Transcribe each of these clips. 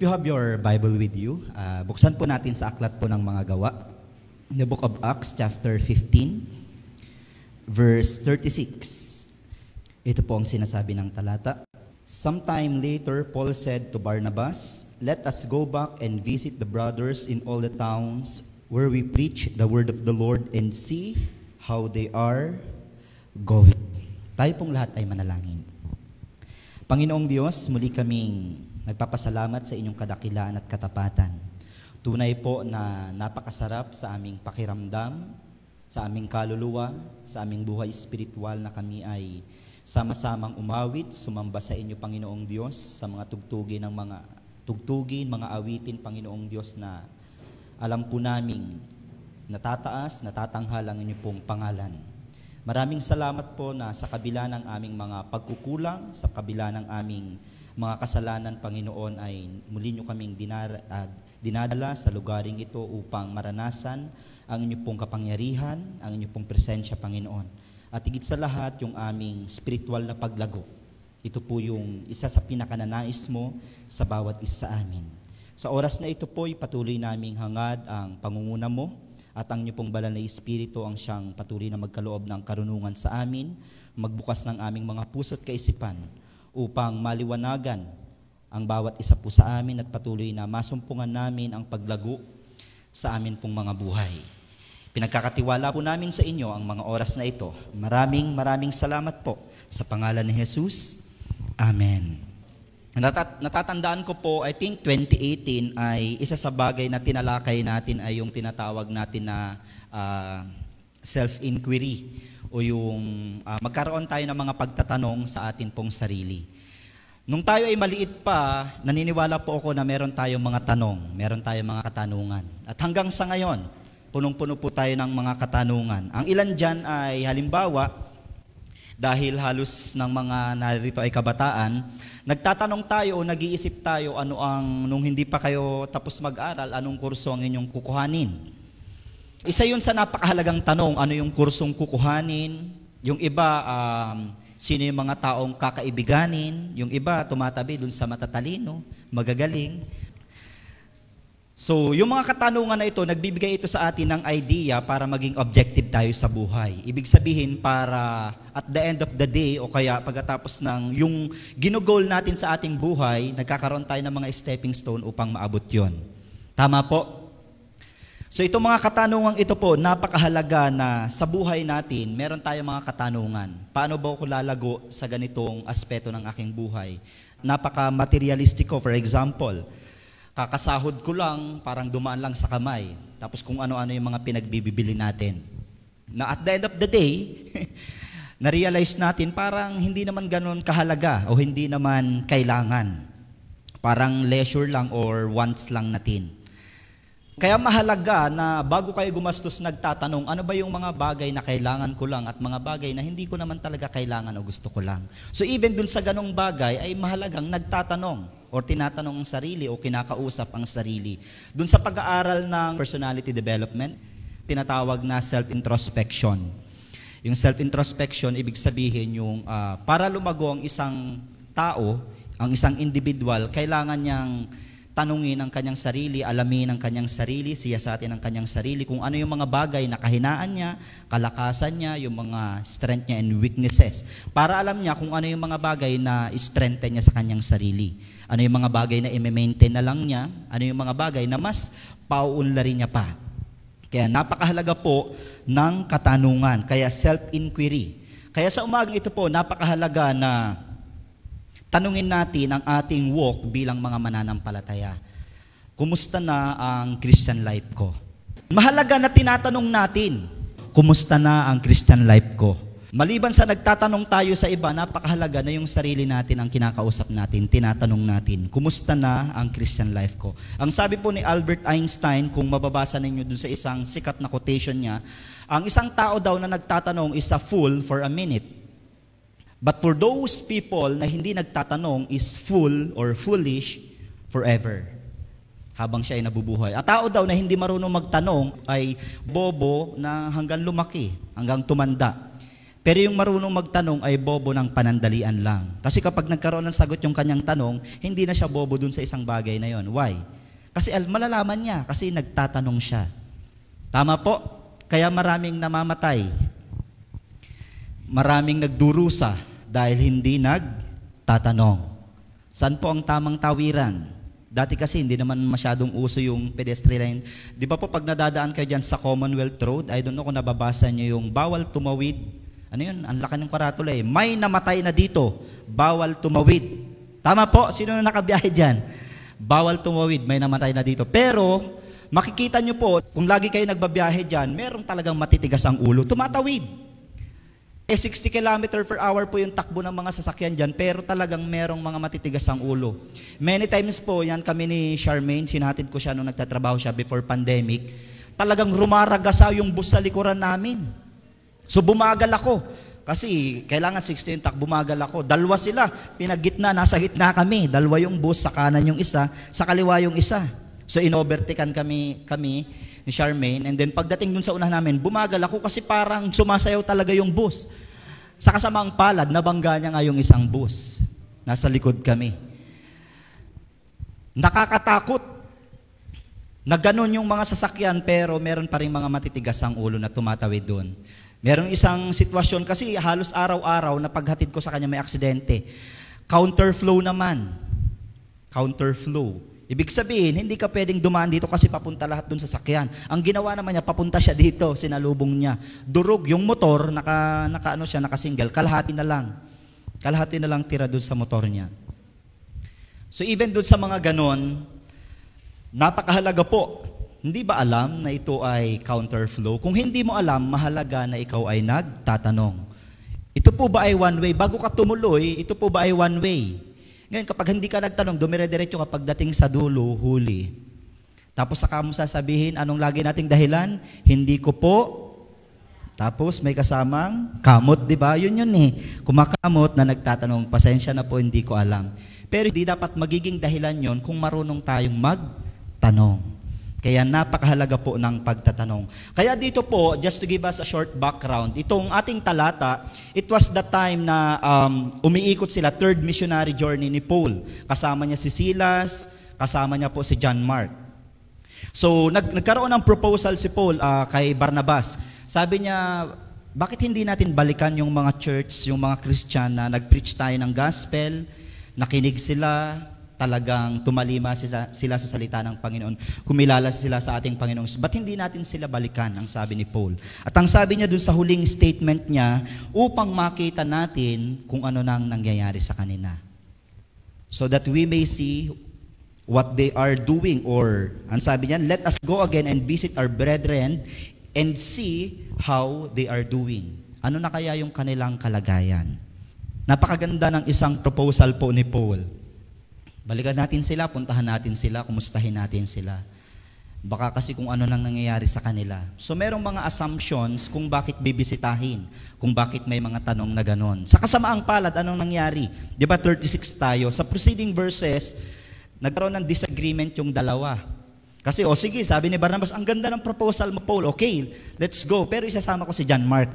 If you have your Bible with you, uh, buksan po natin sa aklat po ng mga gawa. The book of Acts, chapter 15, verse 36. Ito po ang sinasabi ng talata. Sometime later, Paul said to Barnabas, Let us go back and visit the brothers in all the towns where we preach the word of the Lord and see how they are going. Tayo pong lahat ay manalangin. Panginoong Diyos, muli kaming nagpapasalamat sa inyong kadakilaan at katapatan. Tunay po na napakasarap sa aming pakiramdam, sa aming kaluluwa, sa aming buhay espiritual na kami ay sama-samang umawit, sumamba sa inyo Panginoong Diyos sa mga tugtugin ng mga tugtugin, mga awitin Panginoong Diyos na alam po naming natataas, natatanghal ang inyong pong pangalan. Maraming salamat po na sa kabila ng aming mga pagkukulang, sa kabila ng aming mga kasalanan, Panginoon, ay muli nyo kaming dinar, ah, dinadala sa lugaring ito upang maranasan ang inyong pong kapangyarihan, ang inyong pong presensya, Panginoon. At higit sa lahat, yung aming spiritual na paglago. Ito po yung isa sa pinakananais mo sa bawat isa sa amin. Sa oras na ito po, patuloy naming hangad ang pangunguna mo at ang inyong pong banal na Espiritu ang siyang patuloy na magkaloob ng karunungan sa amin, magbukas ng aming mga puso't kaisipan upang maliwanagan ang bawat isa po sa amin at patuloy na masumpungan namin ang paglago sa amin pong mga buhay. Pinagkakatiwala po namin sa inyo ang mga oras na ito. Maraming maraming salamat po sa pangalan ni Jesus. Amen. Natat- natatandaan ko po, I think 2018 ay isa sa bagay na tinalakay natin ay yung tinatawag natin na ah, self-inquiry o yung ah, magkaroon tayo ng mga pagtatanong sa atin pong sarili. Nung tayo ay maliit pa, naniniwala po ako na meron tayong mga tanong, meron tayong mga katanungan. At hanggang sa ngayon, punong-puno po tayo ng mga katanungan. Ang ilan dyan ay halimbawa, dahil halos ng mga narito ay kabataan, nagtatanong tayo o nag-iisip tayo ano ang, nung hindi pa kayo tapos mag-aral, anong kurso ang inyong kukuhanin. Isa yun sa napakahalagang tanong, ano yung kursong kukuhanin. Yung iba, um, sino yung mga taong kakaibiganin. Yung iba, tumatabi dun sa matatalino, magagaling. So, yung mga katanungan na ito, nagbibigay ito sa atin ng idea para maging objective tayo sa buhay. Ibig sabihin, para at the end of the day, o kaya pagkatapos ng yung ginugol natin sa ating buhay, nagkakaroon tayo ng mga stepping stone upang maabot yon. Tama po? So itong mga katanungan ito po, napakahalaga na sa buhay natin, meron tayong mga katanungan. Paano ba ako lalago sa ganitong aspeto ng aking buhay? Napaka-materialistic ko, for example. Kakasahod ko lang, parang dumaan lang sa kamay. Tapos kung ano-ano yung mga pinagbibili natin. Na at the end of the day, na-realize natin parang hindi naman ganun kahalaga o hindi naman kailangan. Parang leisure lang or wants lang natin. Kaya mahalaga na bago kayo gumastos nagtatanong, ano ba yung mga bagay na kailangan ko lang at mga bagay na hindi ko naman talaga kailangan o gusto ko lang. So even dun sa ganong bagay ay mahalagang nagtatanong o tinatanong ang sarili o kinakausap ang sarili. Dun sa pag-aaral ng personality development, tinatawag na self-introspection. Yung self-introspection, ibig sabihin yung ah, para lumago ang isang tao, ang isang individual, kailangan niyang tanungin ang kanyang sarili, alamin ang kanyang sarili, siyasatin ang kanyang sarili, kung ano yung mga bagay na kahinaan niya, kalakasan niya, yung mga strength niya and weaknesses. Para alam niya kung ano yung mga bagay na strengthen niya sa kanyang sarili. Ano yung mga bagay na i-maintain na lang niya, ano yung mga bagay na mas pauunlarin niya pa. Kaya napakahalaga po ng katanungan, kaya self-inquiry. Kaya sa umagang ito po, napakahalaga na tanungin natin ang ating walk bilang mga mananampalataya. Kumusta na ang Christian life ko? Mahalaga na tinatanong natin, kumusta na ang Christian life ko? Maliban sa nagtatanong tayo sa iba, napakahalaga na yung sarili natin ang kinakausap natin, tinatanong natin, kumusta na ang Christian life ko? Ang sabi po ni Albert Einstein, kung mababasa ninyo dun sa isang sikat na quotation niya, ang isang tao daw na nagtatanong is a fool for a minute. But for those people na hindi nagtatanong is fool or foolish forever. Habang siya ay nabubuhay. At tao daw na hindi marunong magtanong ay bobo na hanggang lumaki, hanggang tumanda. Pero yung marunong magtanong ay bobo ng panandalian lang. Kasi kapag nagkaroon ng sagot yung kanyang tanong, hindi na siya bobo dun sa isang bagay na yon. Why? Kasi al- malalaman niya, kasi nagtatanong siya. Tama po? Kaya maraming namamatay. Maraming nagdurusa dahil hindi nagtatanong. Saan po ang tamang tawiran? Dati kasi hindi naman masyadong uso yung pedestrian. Di ba po pag nadadaan kayo dyan sa Commonwealth Road, I don't know kung nababasa niyo yung bawal tumawid. Ano yun? Ang laki ng karatula eh. May namatay na dito. Bawal tumawid. Tama po? Sino na nakabiyahe dyan? Bawal tumawid. May namatay na dito. Pero, makikita nyo po, kung lagi kayo nagbabiyahe dyan, merong talagang matitigas ang ulo. Tumatawid. Eh, 60 km per hour po yung takbo ng mga sasakyan dyan, pero talagang merong mga matitigas ang ulo. Many times po, yan kami ni Charmaine, sinatid ko siya nung nagtatrabaho siya before pandemic, talagang rumaragasa yung bus sa likuran namin. So bumagal ako. Kasi kailangan 60 yung tak, bumagal ako. Dalawa sila, pinagitna, nasa gitna kami. Dalawa yung bus, sa kanan yung isa, sa kaliwa yung isa. So inovertikan kami, kami ni Charmaine. And then pagdating dun sa una namin, bumagal ako kasi parang sumasayaw talaga yung bus. Sa kasamang palad, nabangga niya nga yung isang bus. Nasa likod kami. Nakakatakot na ganun yung mga sasakyan pero meron pa rin mga matitigas ang ulo na tumatawid doon. Meron isang sitwasyon kasi halos araw-araw na paghatid ko sa kanya may aksidente. Counterflow naman. Counterflow. Ibig sabihin, hindi ka pwedeng dumaan dito kasi papunta lahat dun sa sakyan. Ang ginawa naman niya, papunta siya dito, sinalubong niya. Durog, yung motor, naka, naka ano siya, naka-single, kalahati na lang. Kalahati na lang tira dun sa motor niya. So even dun sa mga ganon, napakahalaga po. Hindi ba alam na ito ay counterflow? Kung hindi mo alam, mahalaga na ikaw ay nagtatanong. Ito po ba ay one way? Bago ka tumuloy, ito po ba ay one way? Ngayon, kapag hindi ka nagtanong, dumire-diretso kapag dating sa dulo, huli. Tapos saka mo sasabihin, anong lagi nating dahilan? Hindi ko po. Tapos may kasamang kamot, di ba? Yun yun eh. Kumakamot na nagtatanong, pasensya na po, hindi ko alam. Pero hindi dapat magiging dahilan yon kung marunong tayong magtanong. Kaya napakahalaga po ng pagtatanong. Kaya dito po, just to give us a short background, itong ating talata, it was the time na um, umiikot sila, third missionary journey ni Paul. Kasama niya si Silas, kasama niya po si John Mark. So, nag, nagkaroon ng proposal si Paul ah, kay Barnabas. Sabi niya, bakit hindi natin balikan yung mga church, yung mga Christian na nag-preach tayo ng gospel, nakinig sila, talagang tumalima sila, sa salita ng Panginoon, kumilala sila sa ating Panginoon. Ba't hindi natin sila balikan, ang sabi ni Paul? At ang sabi niya dun sa huling statement niya, upang makita natin kung ano nang nangyayari sa kanila. So that we may see what they are doing or ang sabi niya, let us go again and visit our brethren and see how they are doing. Ano na kaya yung kanilang kalagayan? Napakaganda ng isang proposal po ni Paul. Balikan natin sila, puntahan natin sila, kumustahin natin sila. Baka kasi kung ano nang nangyayari sa kanila. So merong mga assumptions kung bakit bibisitahin, kung bakit may mga tanong na ganon. Sa kasamaang palad, anong nangyari? Di ba 36 tayo? Sa preceding verses, nagkaroon ng disagreement yung dalawa. Kasi, o sige, sabi ni Barnabas, ang ganda ng proposal mo, Paul. Okay, let's go. Pero isasama ko si John Mark.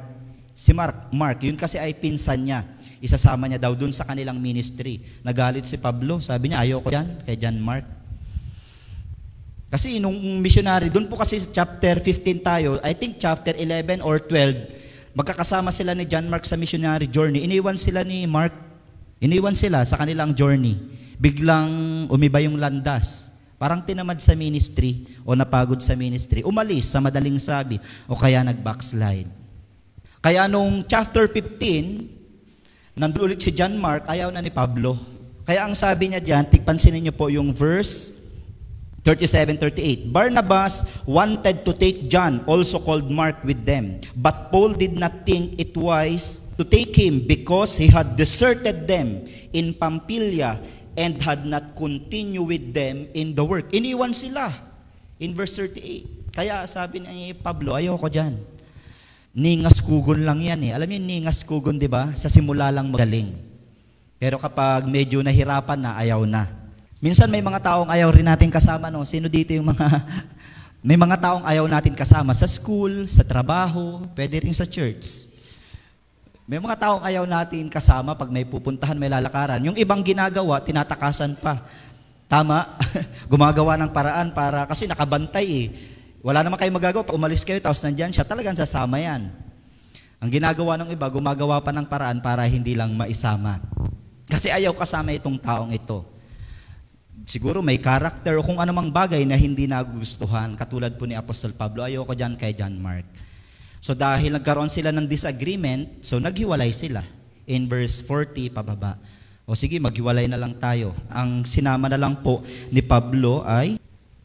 Si Mark, Mark, yun kasi ay pinsan niya. Isasama niya daw dun sa kanilang ministry. Nagalit si Pablo. Sabi niya, ayoko yan kay John Mark. Kasi nung missionary, dun po kasi chapter 15 tayo, I think chapter 11 or 12, magkakasama sila ni John Mark sa missionary journey. Iniwan sila ni Mark, iniwan sila sa kanilang journey. Biglang umiba yung landas. Parang tinamad sa ministry o napagod sa ministry. Umalis sa madaling sabi o kaya nag-backslide. Kaya nung chapter 15, nandun ulit si John Mark, ayaw na ni Pablo. Kaya ang sabi niya diyan, tigpansinin niyo po yung verse 37-38. Barnabas wanted to take John, also called Mark, with them. But Paul did not think it wise to take him because he had deserted them in Pamphylia and had not continued with them in the work. Iniwan sila in verse 38. Kaya sabi ni Pablo, ayoko dyan. Ningas kugon lang yan eh. Alam niyo, ningas kugon, di ba? Sa simula lang magaling. Pero kapag medyo nahirapan na, ayaw na. Minsan may mga taong ayaw rin natin kasama, no? Sino dito yung mga... may mga taong ayaw natin kasama sa school, sa trabaho, pwede rin sa church. May mga taong ayaw natin kasama pag may pupuntahan, may lalakaran. Yung ibang ginagawa, tinatakasan pa. Tama, gumagawa ng paraan para, kasi nakabantay eh. Wala naman kayo magagawa, umalis kayo, tapos nandyan siya, talagang sasama yan. Ang ginagawa ng iba, gumagawa pa ng paraan para hindi lang maisama. Kasi ayaw kasama itong taong ito. Siguro may character o kung anumang bagay na hindi nagustuhan. Katulad po ni Apostol Pablo, ayoko dyan kay John Mark. So dahil nagkaroon sila ng disagreement, so naghiwalay sila. In verse 40 pababa. O sige, maghiwalay na lang tayo. Ang sinama na lang po ni Pablo ay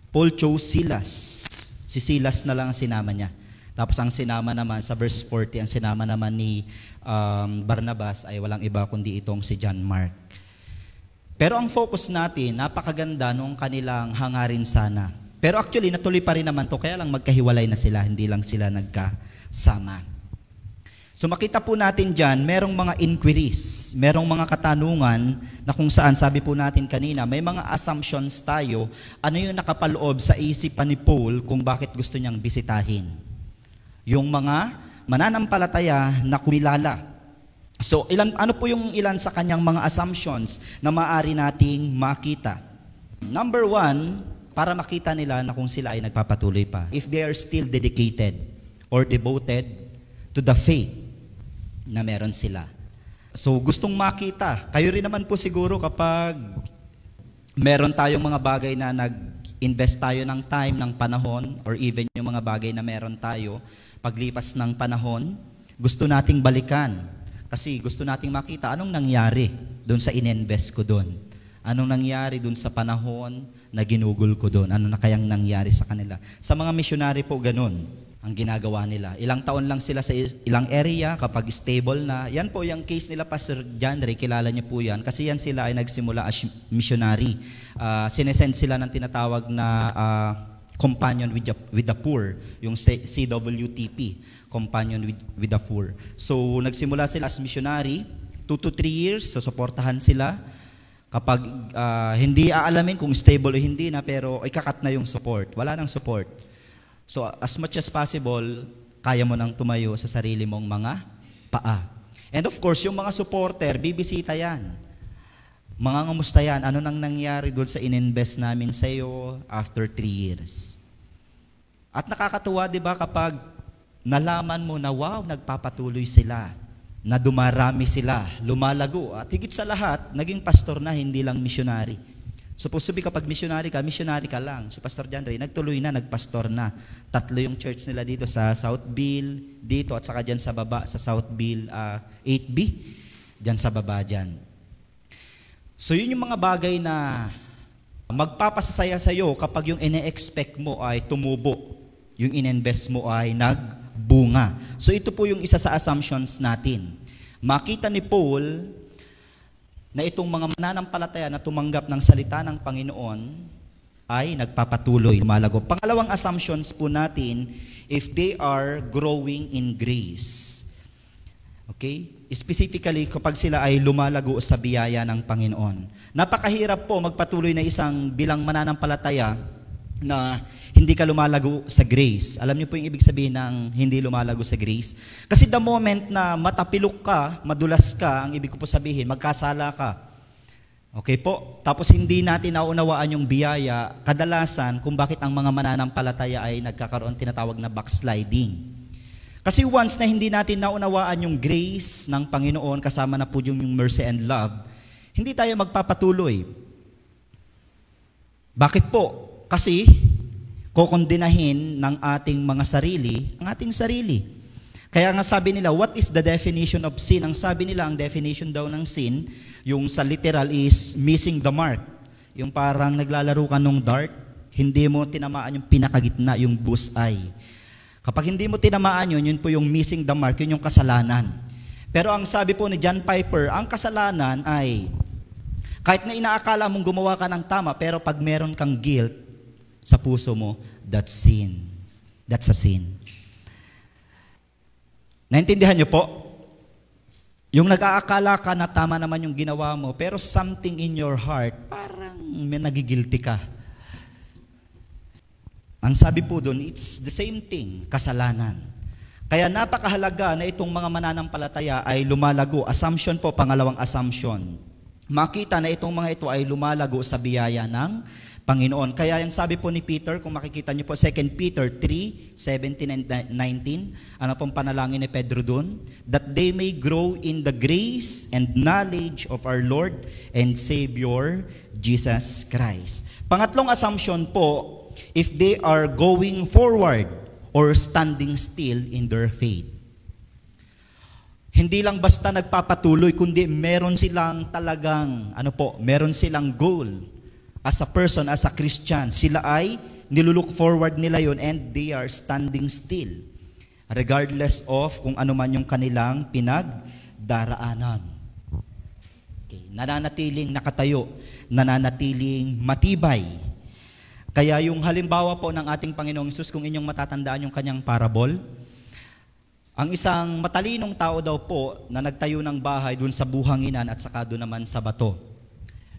Paul chose Silas. Si Silas na lang ang sinama niya. Tapos ang sinama naman sa verse 40, ang sinama naman ni um, Barnabas ay walang iba kundi itong si John Mark. Pero ang focus natin, napakaganda nung kanilang hangarin sana. Pero actually, natuloy pa rin naman to kaya lang magkahiwalay na sila, hindi lang sila nagkasama. So makita po natin dyan, merong mga inquiries, merong mga katanungan na kung saan, sabi po natin kanina, may mga assumptions tayo, ano yung nakapaloob sa isipan ni Paul kung bakit gusto niyang bisitahin. Yung mga mananampalataya na kumilala. So ilan, ano po yung ilan sa kanyang mga assumptions na maaari nating makita? Number one, para makita nila na kung sila ay nagpapatuloy pa. If they are still dedicated or devoted to the faith na meron sila. So gustong makita. Kayo rin naman po siguro kapag meron tayong mga bagay na nag-invest tayo ng time, ng panahon, or even yung mga bagay na meron tayo, paglipas ng panahon, gusto nating balikan. Kasi gusto nating makita anong nangyari doon sa ininvest ko doon. Anong nangyari doon sa panahon na ginugol ko doon? Ano na kayang nangyari sa kanila? Sa mga missionary po ganun ang ginagawa nila. Ilang taon lang sila sa ilang area kapag stable na. Yan po yung case nila Pastor John kilala niyo po yan. Kasi yan sila ay nagsimula as missionary. Uh, sinesend sila ng tinatawag na ah, companion with the, with the poor, yung CWTP, companion with, with the poor. So nagsimula sila as missionary, 2 to 3 years, so suportahan sila. Kapag ah, hindi aalamin kung stable o hindi na, pero ikakat na yung support. Wala nang support. So as much as possible, kaya mo nang tumayo sa sarili mong mga paa. And of course, yung mga supporter, bibisita yan. Mga ngamusta yan, ano nang nangyari doon sa ininvest namin sa iyo after three years. At nakakatuwa, di ba, kapag nalaman mo na wow, nagpapatuloy sila, na dumarami sila, lumalago, at higit sa lahat, naging pastor na, hindi lang missionary. To be kapag missionary ka, missionary ka lang. Si Pastor John Ray, nagtuloy na, nagpastor na. Tatlo yung church nila dito sa Southville, dito at saka dyan sa baba, sa Southville ah, 8B, dyan sa baba dyan. So yun yung mga bagay na magpapasasaya sa iyo kapag yung ine-expect mo ay tumubo. Yung ininvest mo ay nagbunga. So ito po yung isa sa assumptions natin. Makita ni Paul na itong mga mananampalataya na tumanggap ng salita ng Panginoon ay nagpapatuloy, lumalago. Pangalawang assumptions po natin, if they are growing in grace. Okay? Specifically, kapag sila ay lumalago sa biyaya ng Panginoon. Napakahirap po magpatuloy na isang bilang mananampalataya na hindi ka lumalago sa grace. Alam niyo po yung ibig sabihin ng hindi lumalago sa grace? Kasi the moment na matapilok ka, madulas ka, ang ibig ko po sabihin, magkasala ka. Okay po? Tapos hindi natin naunawaan yung biyaya, kadalasan kung bakit ang mga mananampalataya ay nagkakaroon tinatawag na backsliding. Kasi once na hindi natin naunawaan yung grace ng Panginoon, kasama na po yung, yung mercy and love, hindi tayo magpapatuloy. Bakit po? Kasi kokondinahin ng ating mga sarili, ang ating sarili. Kaya nga sabi nila, what is the definition of sin? Ang sabi nila, ang definition daw ng sin, yung sa literal is missing the mark. Yung parang naglalaro ka nung dart, hindi mo tinamaan yung pinakagitna, yung bullseye. Kapag hindi mo tinamaan yun, yun po yung missing the mark, yun yung kasalanan. Pero ang sabi po ni John Piper, ang kasalanan ay kahit na inaakala mong gumawa ka ng tama, pero pag meron kang guilt sa puso mo, that's sin. That's a sin. Naintindihan niyo po? Yung nag-aakala ka na tama naman yung ginawa mo, pero something in your heart, parang may nagigilty ka. Ang sabi po doon, it's the same thing, kasalanan. Kaya napakahalaga na itong mga mananampalataya ay lumalago. Assumption po, pangalawang assumption. Makita na itong mga ito ay lumalago sa biyaya ng Panginoon. Kaya yung sabi po ni Peter, kung makikita niyo po 2 Peter 3, 17 and 19, ano pong panalangin ni Pedro dun? That they may grow in the grace and knowledge of our Lord and Savior, Jesus Christ. Pangatlong assumption po, if they are going forward or standing still in their faith. Hindi lang basta nagpapatuloy, kundi meron silang talagang, ano po, meron silang goal as a person, as a Christian. Sila ay nilulook forward nila yon and they are standing still. Regardless of kung ano man yung kanilang pinagdaraanan. Okay. Nananatiling nakatayo, nananatiling matibay. Kaya yung halimbawa po ng ating Panginoong Isus, kung inyong matatandaan yung kanyang parable, ang isang matalinong tao daw po na nagtayo ng bahay dun sa buhanginan at saka doon naman sa bato.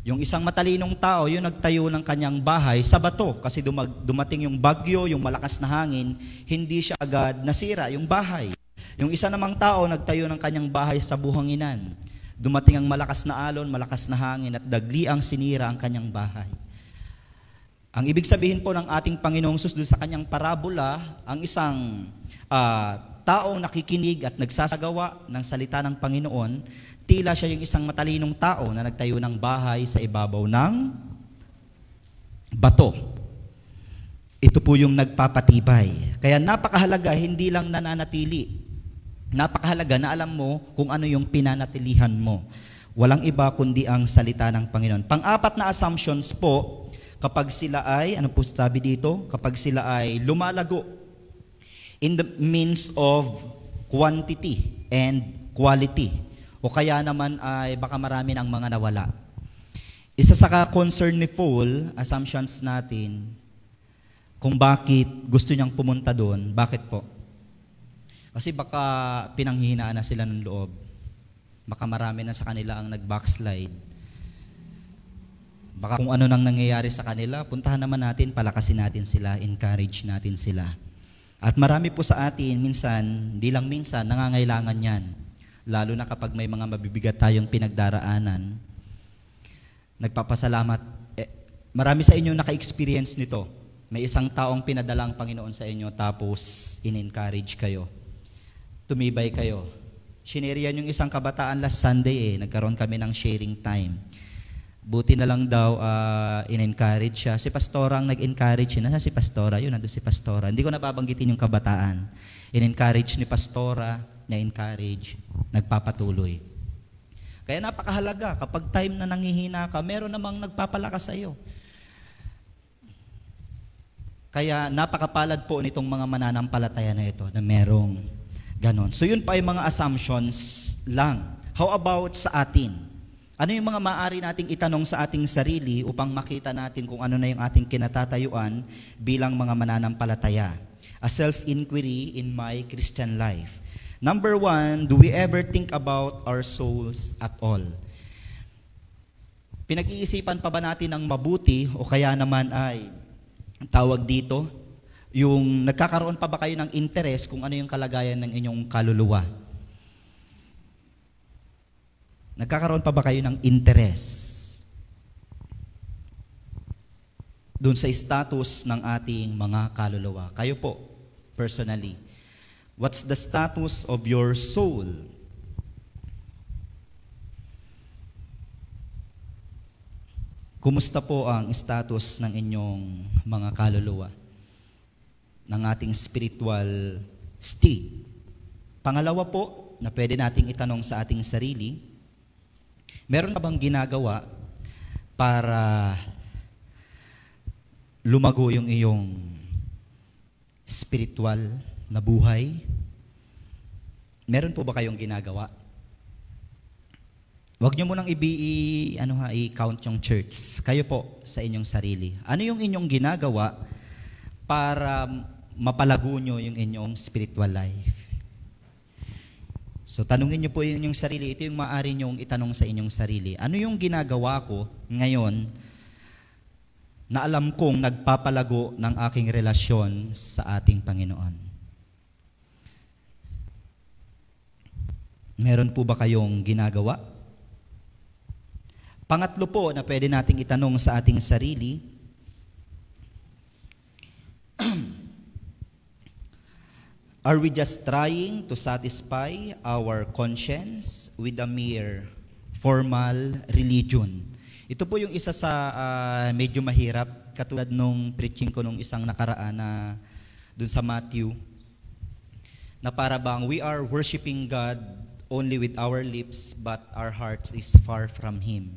Yung isang matalinong tao, yung nagtayo ng kanyang bahay sa bato kasi dumag, dumating yung bagyo, yung malakas na hangin, hindi siya agad nasira yung bahay. Yung isa namang tao nagtayo ng kanyang bahay sa buhanginan. Dumating ang malakas na alon, malakas na hangin at dagli ang sinira ang kanyang bahay. Ang ibig sabihin po ng ating Panginoong Sus sa kanyang parabola, ang isang uh, taong nakikinig at nagsasagawa ng salita ng Panginoon, tila siya yung isang matalinong tao na nagtayo ng bahay sa ibabaw ng bato. Ito po yung nagpapatibay. Kaya napakahalaga, hindi lang nananatili. Napakahalaga na alam mo kung ano yung pinanatilihan mo. Walang iba kundi ang salita ng Panginoon. Pang-apat na assumptions po, kapag sila ay, ano po sabi dito? Kapag sila ay lumalago in the means of quantity and quality. O kaya naman ay baka marami ng mga nawala. Isa sa concern ni Paul, assumptions natin, kung bakit gusto niyang pumunta doon, bakit po? Kasi baka pinanghihinaan na sila ng loob. Baka marami na sa kanila ang nag-backslide Baka kung ano nang nangyayari sa kanila, puntahan naman natin, palakasin natin sila, encourage natin sila. At marami po sa atin, minsan, hindi lang minsan, nangangailangan yan. Lalo na kapag may mga mabibigat tayong pinagdaraanan. Nagpapasalamat. Eh, marami sa inyo naka-experience nito. May isang taong pinadalang Panginoon sa inyo tapos in-encourage kayo. Tumibay kayo. Shinerian yung isang kabataan last Sunday eh. Nagkaroon kami ng sharing time Buti na lang daw uh, in-encourage siya. Si Pastora ang nag-encourage siya. Nasa si Pastora? Yun, nandun si Pastora. Hindi ko napabanggitin yung kabataan. In-encourage ni Pastora, na-encourage, nagpapatuloy. Kaya napakahalaga, kapag time na nangihina ka, meron namang nagpapalakas sa iyo. Kaya napakapalad po nitong mga mananampalataya na ito na merong ganon. So yun pa ay mga assumptions lang. How about sa atin? Ano yung mga maaari nating itanong sa ating sarili upang makita natin kung ano na yung ating kinatatayuan bilang mga mananampalataya? A self-inquiry in my Christian life. Number one, do we ever think about our souls at all? Pinag-iisipan pa ba natin ng mabuti o kaya naman ay tawag dito, yung nagkakaroon pa ba kayo ng interest kung ano yung kalagayan ng inyong kaluluwa? Nagkakaroon pa ba kayo ng interest doon sa status ng ating mga kaluluwa? Kayo po, personally. What's the status of your soul? Kumusta po ang status ng inyong mga kaluluwa? Ng ating spiritual state? Pangalawa po, na pwede nating itanong sa ating sarili, Meron ka bang ginagawa para lumago yung iyong spiritual na buhay? Meron po ba kayong ginagawa? Huwag niyo munang i, ano ha, i-count yung church. Kayo po sa inyong sarili. Ano yung inyong ginagawa para mapalago nyo yung inyong spiritual life? So tanungin niyo po yung sarili, ito yung maaari niyong itanong sa inyong sarili. Ano yung ginagawa ko ngayon na alam kong nagpapalago ng aking relasyon sa ating Panginoon? Meron po ba kayong ginagawa? Pangatlo po na pwede nating itanong sa ating sarili, Are we just trying to satisfy our conscience with a mere formal religion? Ito po yung isa sa ah, medyo mahirap, katulad nung preaching ko nung isang nakaraan na dun sa Matthew, na para bang we are worshiping God only with our lips but our hearts is far from Him.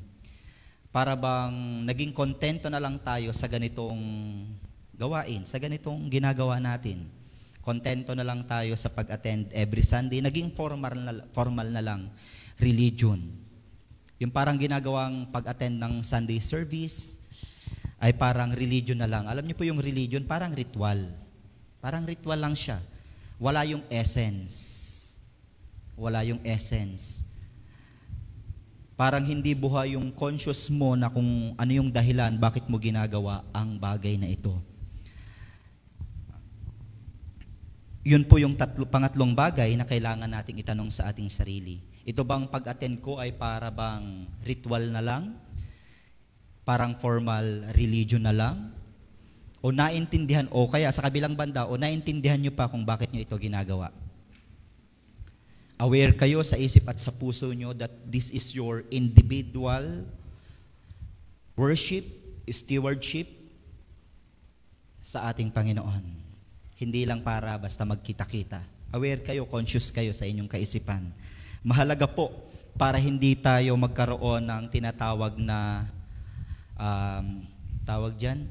Para bang naging kontento na lang tayo sa ganitong gawain, sa ganitong ginagawa natin. Kontento na lang tayo sa pag-attend every Sunday. Naging formal na, formal na lang religion. Yung parang ginagawang pag-attend ng Sunday service ay parang religion na lang. Alam niyo po yung religion, parang ritual. Parang ritual lang siya. Wala yung essence. Wala yung essence. Parang hindi buhay yung conscious mo na kung ano yung dahilan bakit mo ginagawa ang bagay na ito. Yun po yung tatlo, pangatlong bagay na kailangan nating itanong sa ating sarili. Ito bang pag-attend ko ay para bang ritual na lang? Parang formal religion na lang? O naintindihan, o kaya sa kabilang banda, o naintindihan nyo pa kung bakit nyo ito ginagawa? Aware kayo sa isip at sa puso nyo that this is your individual worship, stewardship sa ating Panginoon. Hindi lang para basta magkita-kita. Aware kayo, conscious kayo sa inyong kaisipan. Mahalaga po para hindi tayo magkaroon ng tinatawag na um, tawag dyan.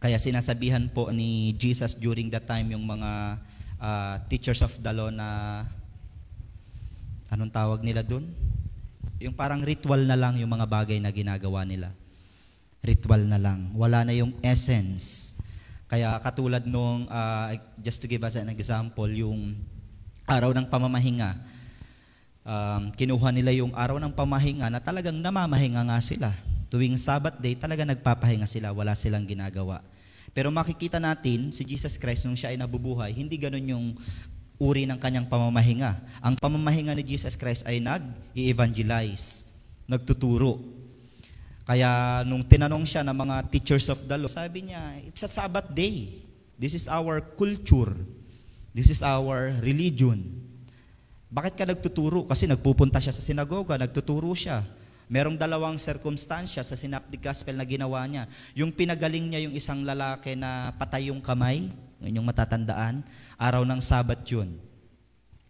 Kaya sinasabihan po ni Jesus during that time yung mga uh, teachers of the law na anong tawag nila dun? Yung parang ritual na lang yung mga bagay na ginagawa nila. Ritual na lang. Wala na yung essence kaya katulad nung, uh, just to give us an example, yung araw ng pamamahinga, um, kinuha nila yung araw ng pamahinga na talagang namamahinga nga sila. Tuwing Sabbath day, talaga nagpapahinga sila, wala silang ginagawa. Pero makikita natin, si Jesus Christ, nung siya ay nabubuhay, hindi ganun yung uri ng kanyang pamamahinga. Ang pamamahinga ni Jesus Christ ay nag-evangelize, nagtuturo. Kaya nung tinanong siya ng mga teachers of the law, sabi niya, it's a Sabbath day. This is our culture. This is our religion. Bakit ka nagtuturo? Kasi nagpupunta siya sa sinagoga, nagtuturo siya. Merong dalawang circumstansya sa synoptic gospel na ginawa niya. Yung pinagaling niya yung isang lalaki na patay yung kamay, yun yung matatandaan, araw ng Sabat yun.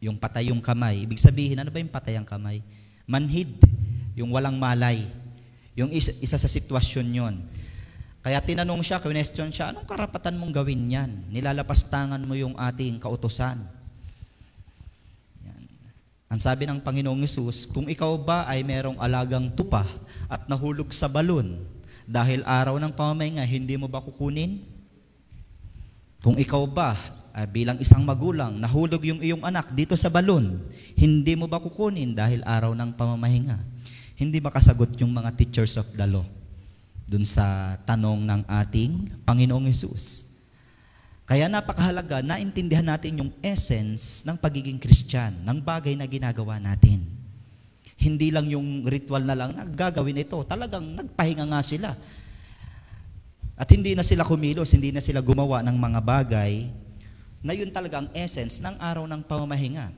Yung patay yung kamay. Ibig sabihin, ano ba yung patay ang kamay? Manhid, yung walang malay. Yung isa, isa sa sitwasyon yon. Kaya tinanong siya, question siya, anong karapatan mong gawin yan? Nilalapastangan mo yung ating kautosan. Yan. Ang sabi ng Panginoong Yesus, kung ikaw ba ay merong alagang tupa at nahulog sa balon, dahil araw ng pamamahinga, hindi mo ba kukunin? Kung ikaw ba, uh, bilang isang magulang, nahulog yung iyong anak dito sa balon, hindi mo ba kukunin dahil araw ng pamamahinga? hindi makasagot yung mga teachers of the law dun sa tanong ng ating Panginoong Yesus. Kaya napakahalaga na intindihan natin yung essence ng pagiging Christian, ng bagay na ginagawa natin. Hindi lang yung ritual na lang, naggagawin ito. Talagang nagpahinga nga sila. At hindi na sila kumilos, hindi na sila gumawa ng mga bagay na yun talaga ang essence ng araw ng pamamahinga.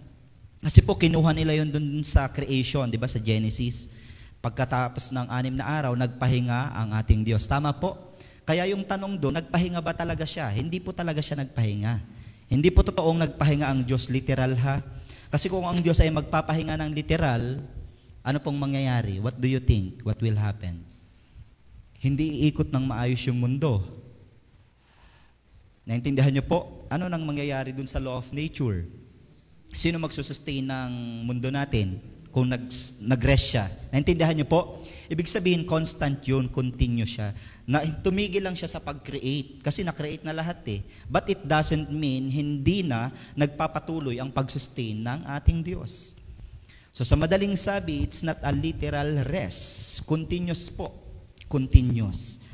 Kasi po kinuha nila yun dun sa creation, di ba, sa Genesis. Pagkatapos ng anim na araw, nagpahinga ang ating Diyos. Tama po? Kaya yung tanong doon, nagpahinga ba talaga siya? Hindi po talaga siya nagpahinga. Hindi po totoong nagpahinga ang Diyos literal ha. Kasi kung ang Diyos ay magpapahinga ng literal, ano pong mangyayari? What do you think? What will happen? Hindi iikot ng maayos yung mundo. Naintindihan niyo po? Ano nang mangyayari dun sa law of nature? Sino magsusustain ng mundo natin? kung nag, nag-rest siya. Naintindihan niyo po? Ibig sabihin, constant yun, continue siya. Na, tumigil lang siya sa pag-create kasi na-create na lahat eh. But it doesn't mean hindi na nagpapatuloy ang pag-sustain ng ating Diyos. So sa madaling sabi, it's not a literal rest. Continuous po. Continuous.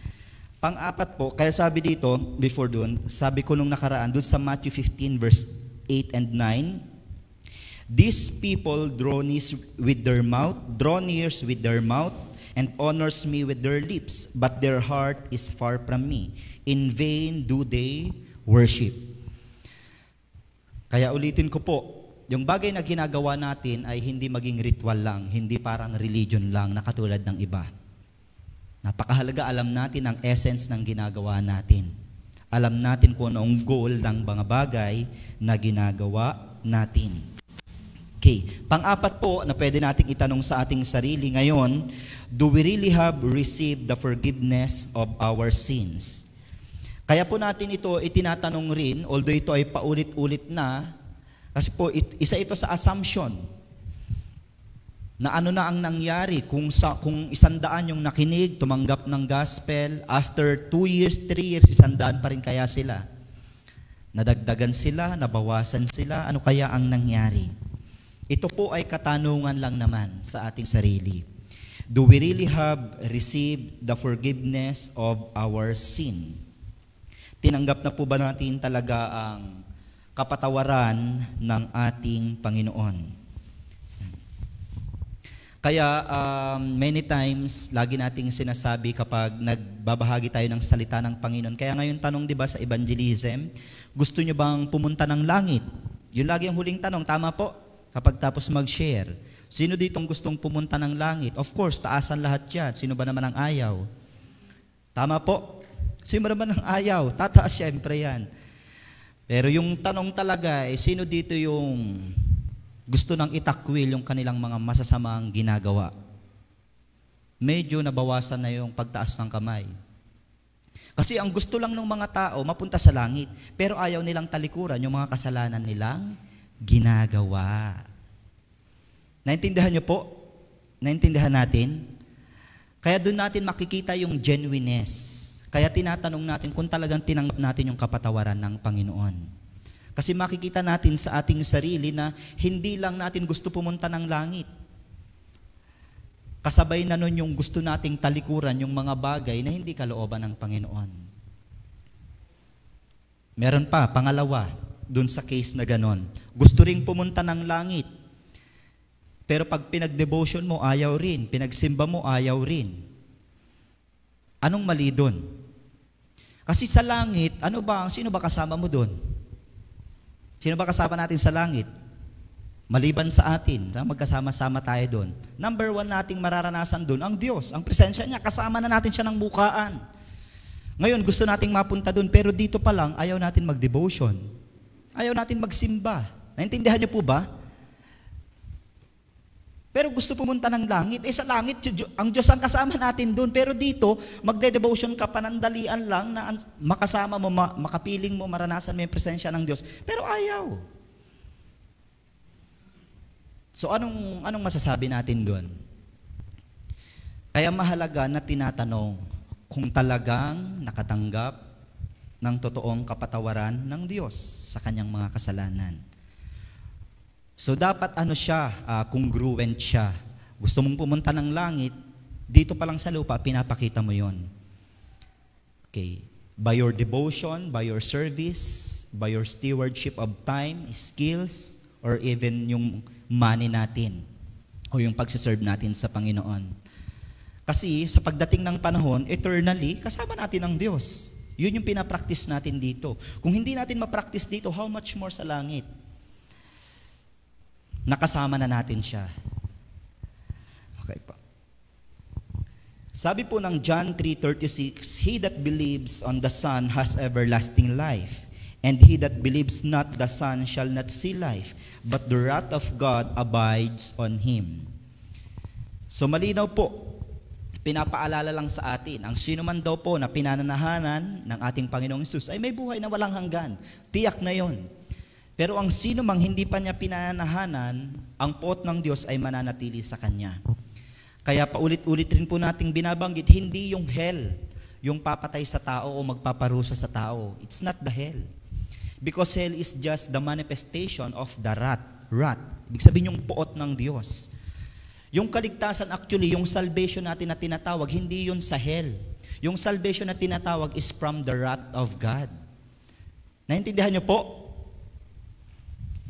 Pang-apat po, kaya sabi dito, before dun, sabi ko nung nakaraan, dun sa Matthew 15 verse 8 and 9, These people draw near with their mouth, draw near with their mouth, and honors me with their lips, but their heart is far from me. In vain do they worship. Kaya ulitin ko po, yung bagay na ginagawa natin ay hindi maging ritual lang, hindi parang religion lang na katulad ng iba. Napakahalaga alam natin ang essence ng ginagawa natin. Alam natin kung anong goal ng mga bagay na ginagawa natin. Okay. Pang-apat po na pwede nating itanong sa ating sarili ngayon, do we really have received the forgiveness of our sins? Kaya po natin ito itinatanong rin, although ito ay paulit-ulit na, kasi po isa ito sa assumption na ano na ang nangyari kung sa kung isandaan yung nakinig, tumanggap ng gospel, after two years, three years, isandaan pa rin kaya sila. Nadagdagan sila, nabawasan sila, ano kaya ang nangyari? Ito po ay katanungan lang naman sa ating sarili. Do we really have received the forgiveness of our sin? Tinanggap na po ba natin talaga ang kapatawaran ng ating Panginoon? Kaya um, many times, lagi nating sinasabi kapag nagbabahagi tayo ng salita ng Panginoon. Kaya ngayon tanong 'di ba sa evangelism, gusto niyo bang pumunta ng langit? Yun lagi ang huling tanong, tama po? Kapag tapos mag-share. Sino ditong gustong pumunta ng langit? Of course, taasan lahat yan. Sino ba naman ang ayaw? Tama po? Sino ba naman ang ayaw? Tataas syempre yan. Pero yung tanong talaga, eh, sino dito yung gusto nang itakwil yung kanilang mga masasamang ginagawa. Medyo nabawasan na yung pagtaas ng kamay. Kasi ang gusto lang ng mga tao, mapunta sa langit. Pero ayaw nilang talikuran yung mga kasalanan nilang ginagawa. Naintindihan niyo po? Naintindihan natin? Kaya doon natin makikita yung genuineness. Kaya tinatanong natin kung talagang tinanggap natin yung kapatawaran ng Panginoon. Kasi makikita natin sa ating sarili na hindi lang natin gusto pumunta ng langit. Kasabay na nun yung gusto nating talikuran yung mga bagay na hindi kalooban ng Panginoon. Meron pa, pangalawa, dun sa case na ganon. Gusto ring pumunta ng langit. Pero pag pinag-devotion mo, ayaw rin. Pinagsimba mo, ayaw rin. Anong mali dun? Kasi sa langit, ano ba, sino ba kasama mo doon? Sino ba kasama natin sa langit? Maliban sa atin, magkasama-sama tayo doon. Number one nating mararanasan doon, ang Diyos. Ang presensya niya, kasama na natin siya ng bukaan. Ngayon, gusto nating mapunta doon, pero dito pa lang, ayaw natin mag-devotion. Ayaw natin magsimba. Naintindihan niyo po ba? Pero gusto pumunta ng langit. Eh sa langit, ang Diyos ang kasama natin doon. Pero dito, magde-devotion ka panandalian lang na makasama mo, makapiling mo, maranasan mo yung presensya ng Diyos. Pero ayaw. So anong, anong masasabi natin doon? Kaya mahalaga na tinatanong kung talagang nakatanggap ng totoong kapatawaran ng Diyos sa kanyang mga kasalanan. So dapat ano siya, uh, congruent siya. Gusto mong pumunta ng langit, dito pa lang sa lupa, pinapakita mo yon. Okay. By your devotion, by your service, by your stewardship of time, skills, or even yung money natin o yung pagsiserve natin sa Panginoon. Kasi sa pagdating ng panahon, eternally, kasama natin ang Diyos. Yun yung pinapractice natin dito. Kung hindi natin ma-practice dito, how much more sa langit? Nakasama na natin siya. Okay po. Sabi po ng John 3.36, He that believes on the Son has everlasting life, and he that believes not the Son shall not see life, but the wrath of God abides on him. So malinaw po, pinapaalala lang sa atin, ang sino man daw po na pinananahanan ng ating Panginoong Isus ay may buhay na walang hanggan. Tiyak na yon. Pero ang sino mang hindi pa niya pinanahanan, ang pot ng Diyos ay mananatili sa kanya. Kaya paulit-ulit rin po nating binabanggit, hindi yung hell, yung papatay sa tao o magpaparusa sa tao. It's not the hell. Because hell is just the manifestation of the wrath. Wrath. Ibig sabihin yung poot ng Diyos. Yung kaligtasan actually, yung salvation natin na tinatawag, hindi yun sa hell. Yung salvation na tinatawag is from the wrath of God. Naintindihan niyo po?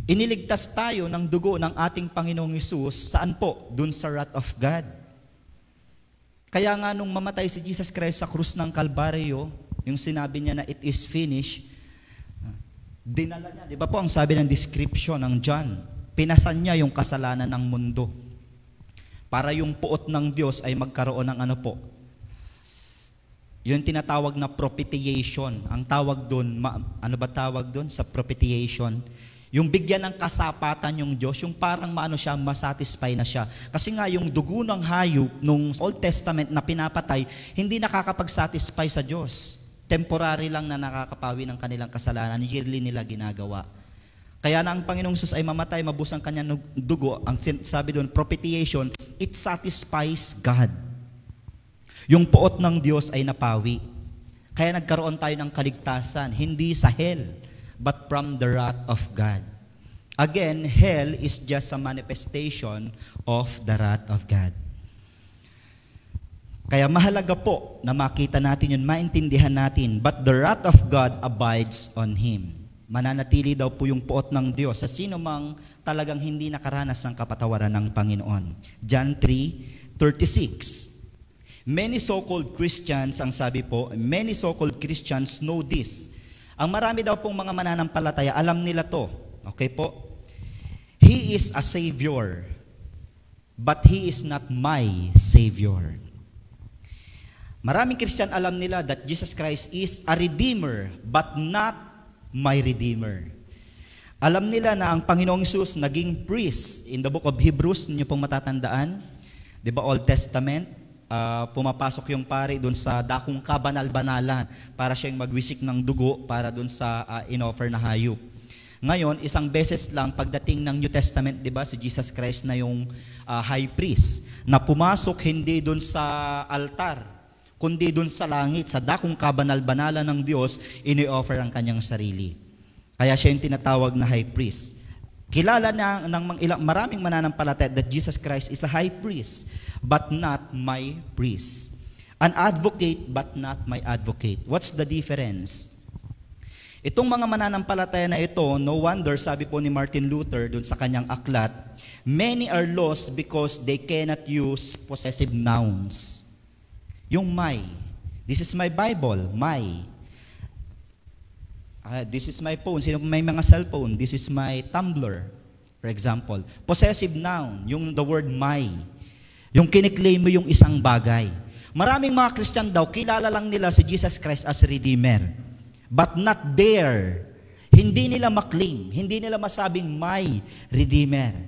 Iniligtas tayo ng dugo ng ating Panginoong Isus, saan po? Dun sa wrath of God. Kaya nga nung mamatay si Jesus Christ sa krus ng Kalbaryo, yung sinabi niya na it is finished, dinala niya, di ba po ang sabi ng description ng John, pinasan niya yung kasalanan ng mundo. Para yung puot ng Diyos ay magkaroon ng ano po, yung tinatawag na propitiation. Ang tawag doon, ano ba tawag doon sa propitiation? Yung bigyan ng kasapatan yung Diyos, yung parang maano siya, masatisfy na siya. Kasi nga yung dugo ng hayop nung Old Testament na pinapatay, hindi nakakapag-satisfy sa Diyos. Temporary lang na nakakapawi ng kanilang kasalanan, yearly nila ginagawa. Kaya na ang Panginoong Sus ay mamatay, mabus ang kanyang dugo, ang sabi doon, propitiation, it satisfies God. Yung puot ng Diyos ay napawi. Kaya nagkaroon tayo ng kaligtasan, hindi sa hell, but from the wrath of God. Again, hell is just a manifestation of the wrath of God. Kaya mahalaga po na makita natin yun, maintindihan natin, but the wrath of God abides on him. Mananatili daw po yung puot ng Diyos sa sino mang talagang hindi nakaranas ng kapatawaran ng Panginoon. John 3:36. Many so-called Christians, ang sabi po, many so-called Christians know this ang marami daw pong mga mananampalataya, alam nila to. Okay po? He is a Savior, but He is not my Savior. Maraming Christian alam nila that Jesus Christ is a Redeemer, but not my Redeemer. Alam nila na ang Panginoong Isus naging priest in the book of Hebrews, ninyo pong matatandaan, di ba Old Testament, uh, pumapasok yung pari doon sa dakong kabanal-banalan para siyang magwisik ng dugo para doon sa uh, inoffer na hayop. Ngayon, isang beses lang pagdating ng New Testament, 'di ba, si Jesus Christ na yung uh, high priest na pumasok hindi doon sa altar, kundi doon sa langit, sa dakong kabanal-banalan ng Diyos, ini-offer ang kanyang sarili. Kaya siya yung tinatawag na high priest. Kilala na ng ilang, maraming mananampalataya that Jesus Christ is a high priest but not my priest. An advocate, but not my advocate. What's the difference? Itong mga mananampalataya na ito, no wonder, sabi po ni Martin Luther dun sa kanyang aklat, many are lost because they cannot use possessive nouns. Yung my. This is my Bible, my. Uh, this is my phone. Sino may mga cellphone? This is my Tumblr, for example. Possessive noun, yung the word my. Yung kiniklaim mo yung isang bagay. Maraming mga Christian daw, kilala lang nila si Jesus Christ as Redeemer. But not there. Hindi nila maklaim. Hindi nila masabing may Redeemer.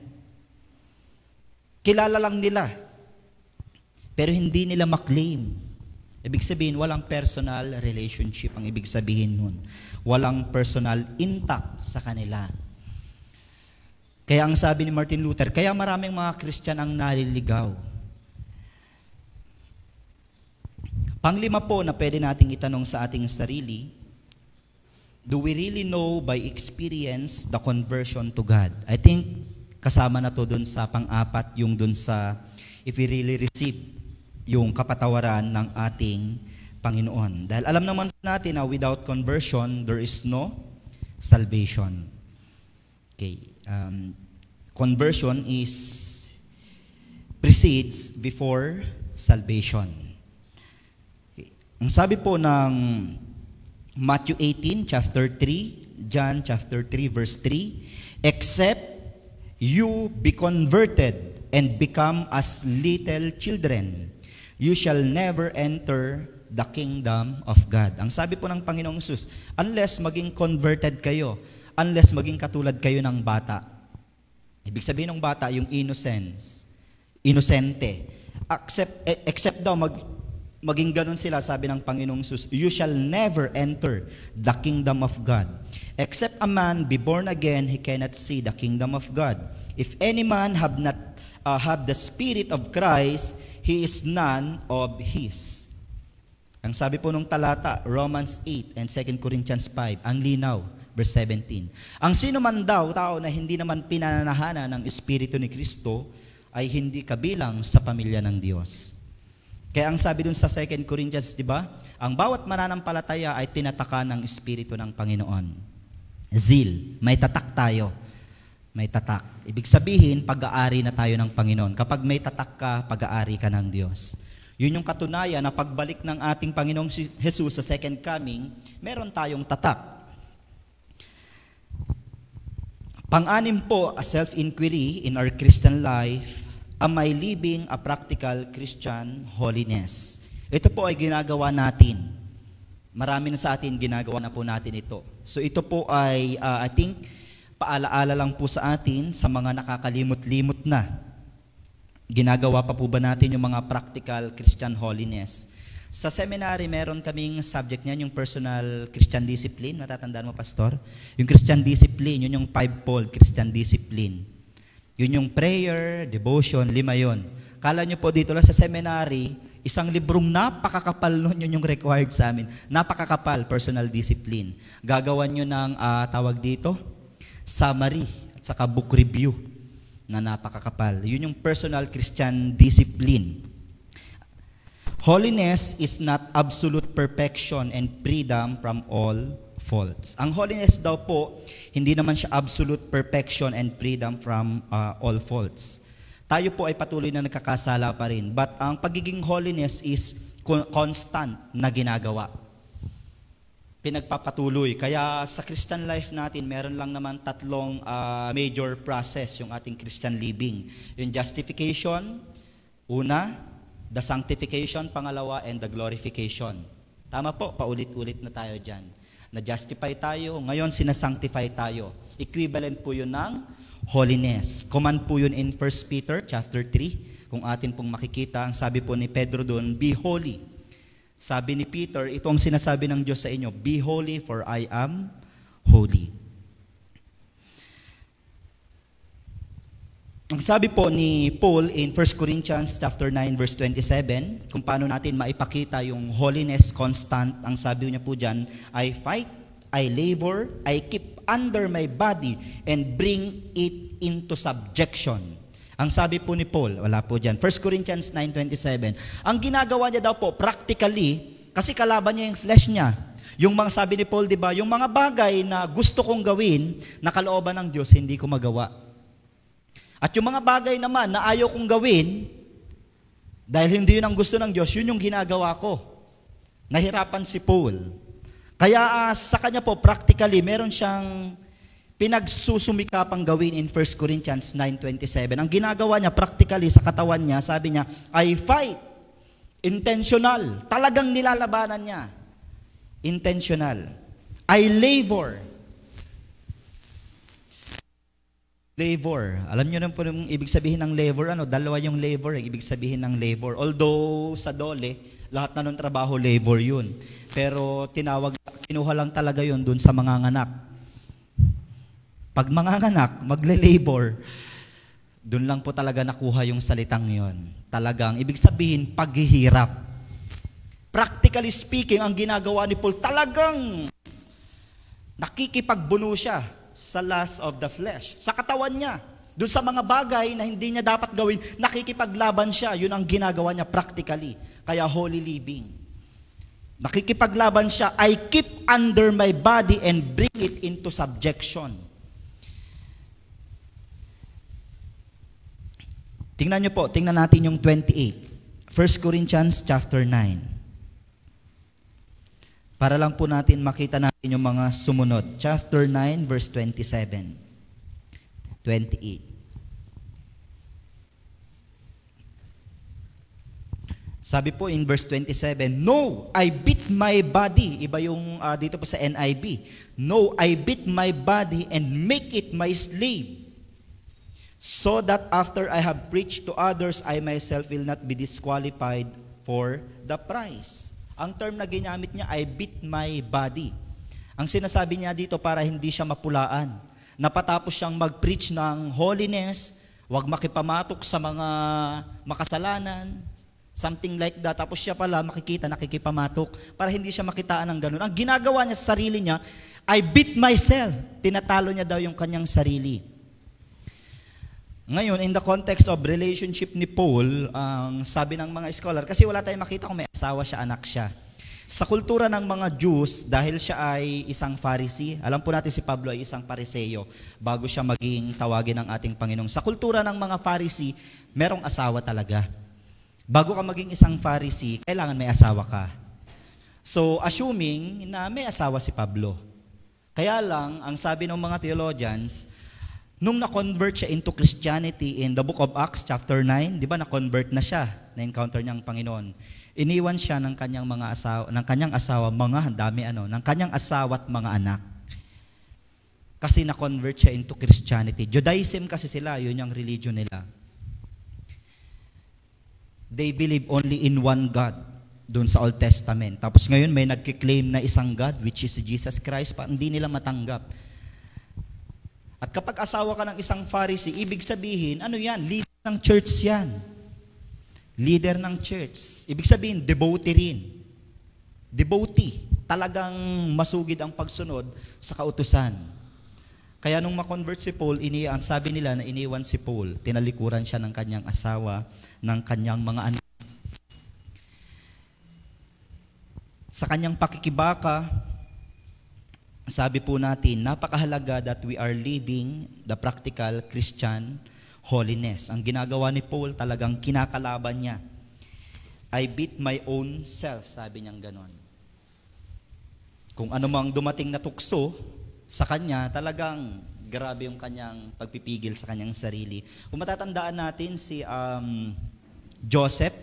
Kilala lang nila. Pero hindi nila maklaim. Ibig sabihin, walang personal relationship ang ibig sabihin nun. Walang personal intact sa kanila. Kaya ang sabi ni Martin Luther, kaya maraming mga Christian ang naliligaw Panglima po na pwede nating itanong sa ating sarili, do we really know by experience the conversion to God? I think kasama na to dun sa pang-apat, yung dun sa if we really receive yung kapatawaran ng ating Panginoon. Dahil alam naman natin na without conversion, there is no salvation. Okay. Um, conversion is precedes before salvation. Ang sabi po ng Matthew 18, chapter 3, John chapter 3, verse 3, Except you be converted and become as little children, you shall never enter the kingdom of God. Ang sabi po ng Panginoong Sus, unless maging converted kayo, unless maging katulad kayo ng bata. Ibig sabihin ng bata, yung innocence, innocente. Accept, eh, except daw, mag, maging ganun sila, sabi ng Panginoong Sus, you shall never enter the kingdom of God. Except a man be born again, he cannot see the kingdom of God. If any man have not uh, have the spirit of Christ, he is none of his. Ang sabi po nung talata, Romans 8 and 2 Corinthians 5, ang linaw, verse 17. Ang sino man daw, tao na hindi naman pinananahanan ng Espiritu ni Kristo, ay hindi kabilang sa pamilya ng Diyos. Kaya ang sabi dun sa 2 Corinthians, di ba? Ang bawat mananampalataya ay tinataka ng Espiritu ng Panginoon. Zeal, may tatak tayo. May tatak. Ibig sabihin, pag-aari na tayo ng Panginoon. Kapag may tatak ka, pag-aari ka ng Diyos. Yun yung katunayan na pagbalik ng ating Panginoong Jesus sa second coming, meron tayong tatak. Pang-anim po, a self-inquiry in our Christian life, am I living a practical Christian holiness? Ito po ay ginagawa natin. Marami na sa atin ginagawa na po natin ito. So ito po ay, uh, I think, paalaala lang po sa atin sa mga nakakalimot-limot na. Ginagawa pa po ba natin yung mga practical Christian holiness? Sa seminary, meron kaming subject niyan, yung personal Christian discipline. Matatandaan mo, Pastor? Yung Christian discipline, yun yung five-fold Christian discipline. Yun yung prayer, devotion, lima yon. Kala nyo po dito lang sa seminary, isang librong napakakapal nun yun yung required sa amin. Napakakapal, personal discipline. Gagawan nyo ng ah, tawag dito, summary at saka book review na napakakapal. Yun yung personal Christian discipline. Holiness is not absolute perfection and freedom from all faults. Ang holiness daw po, hindi naman siya absolute perfection and freedom from uh, all faults. Tayo po ay patuloy na nagkakasala pa rin. But ang pagiging holiness is con- constant na ginagawa. Pinagpapatuloy. Kaya sa Christian life natin, meron lang naman tatlong uh, major process yung ating Christian living. Yung justification, una, the sanctification, pangalawa, and the glorification. Tama po, paulit-ulit na tayo dyan. Na-justify tayo, ngayon sinasanctify tayo. Equivalent po yun ng holiness. Command po yun in 1 Peter chapter 3. Kung atin pong makikita, ang sabi po ni Pedro doon, be holy. Sabi ni Peter, ito ang sinasabi ng Diyos sa inyo, be holy for I am holy. Ang sabi po ni Paul in 1 Corinthians chapter 9 verse 27, kung paano natin maipakita yung holiness constant, ang sabi niya po diyan, I fight, I labor, I keep under my body and bring it into subjection. Ang sabi po ni Paul, wala po diyan. 1 Corinthians 9:27. Ang ginagawa niya daw po practically kasi kalaban niya yung flesh niya. Yung mga sabi ni Paul, 'di ba? Yung mga bagay na gusto kong gawin na kalooban ng Diyos, hindi ko magawa. At yung mga bagay naman na ayaw kong gawin, dahil hindi yun ang gusto ng Diyos, yun yung ginagawa ko. Nahirapan si Paul. Kaya uh, sa kanya po, practically, meron siyang pinagsusumikapang gawin in 1 Corinthians 9.27. Ang ginagawa niya, practically, sa katawan niya, sabi niya, I fight. Intentional. Talagang nilalabanan niya. Intentional. I labor. Labor. Alam niyo na po yung ibig sabihin ng labor, ano? Dalawa yung labor, eh, ibig sabihin ng labor. Although sa dole, lahat na ng trabaho labor yun. Pero tinawag, kinuha lang talaga yun dun sa mga nganak. Pag mga nganak, magle-labor, dun lang po talaga nakuha yung salitang yon. Talagang, ibig sabihin, paghihirap. Practically speaking, ang ginagawa ni Paul, talagang nakikipagbuno siya sa lust of the flesh, sa katawan niya. Doon sa mga bagay na hindi niya dapat gawin, nakikipaglaban siya. Yun ang ginagawa niya practically. Kaya holy living. Nakikipaglaban siya, I keep under my body and bring it into subjection. Tingnan niyo po, tingnan natin yung 28. 1 Corinthians chapter 9. Para lang po natin makita natin yung mga sumunod. Chapter 9, verse 27. 28. Sabi po in verse 27, No, I beat my body. Iba yung uh, dito po sa NIV. No, I beat my body and make it my slave. So that after I have preached to others, I myself will not be disqualified for the prize. Ang term na ginamit niya ay beat my body. Ang sinasabi niya dito para hindi siya mapulaan. Napatapos siyang mag-preach ng holiness, wag makipamatok sa mga makasalanan, something like that. Tapos siya pala makikita nakikipamatok para hindi siya makitaan ng ganun. Ang ginagawa niya sa sarili niya, I beat myself. Tinatalo niya daw yung kanyang sarili. Ngayon, in the context of relationship ni Paul, ang sabi ng mga scholar, kasi wala tayong makita kung may asawa siya, anak siya. Sa kultura ng mga Jews, dahil siya ay isang Pharisee, alam po natin si Pablo ay isang Pariseyo bago siya maging tawagin ng ating Panginoon. Sa kultura ng mga Pharisee, merong asawa talaga. Bago ka maging isang Pharisee, kailangan may asawa ka. So, assuming na may asawa si Pablo. Kaya lang, ang sabi ng mga theologians, nung na-convert siya into Christianity in the book of Acts chapter 9, di ba na-convert na siya, na-encounter niya ang Panginoon. Iniwan siya ng kanyang mga asawa, ng kanyang asawa, mga dami ano, ng kanyang asawa at mga anak. Kasi na-convert siya into Christianity. Judaism kasi sila, yun yung religion nila. They believe only in one God doon sa Old Testament. Tapos ngayon may nagkiklaim na isang God, which is Jesus Christ, pa hindi nila matanggap. At kapag asawa ka ng isang Pharisee, ibig sabihin, ano yan? Leader ng church yan. Leader ng church. Ibig sabihin, devotee rin. Devotee. Talagang masugid ang pagsunod sa kautusan. Kaya nung makonvert si Paul, ini ang sabi nila na iniwan si Paul, tinalikuran siya ng kanyang asawa, ng kanyang mga anak. Sa kanyang pakikibaka, sabi po natin, napakahalaga that we are living the practical Christian holiness. Ang ginagawa ni Paul talagang kinakalaban niya. I beat my own self, sabi niyang ganon. Kung ano mang dumating na tukso sa kanya, talagang grabe yung kanyang pagpipigil sa kanyang sarili. Kung matatandaan natin si um, Joseph,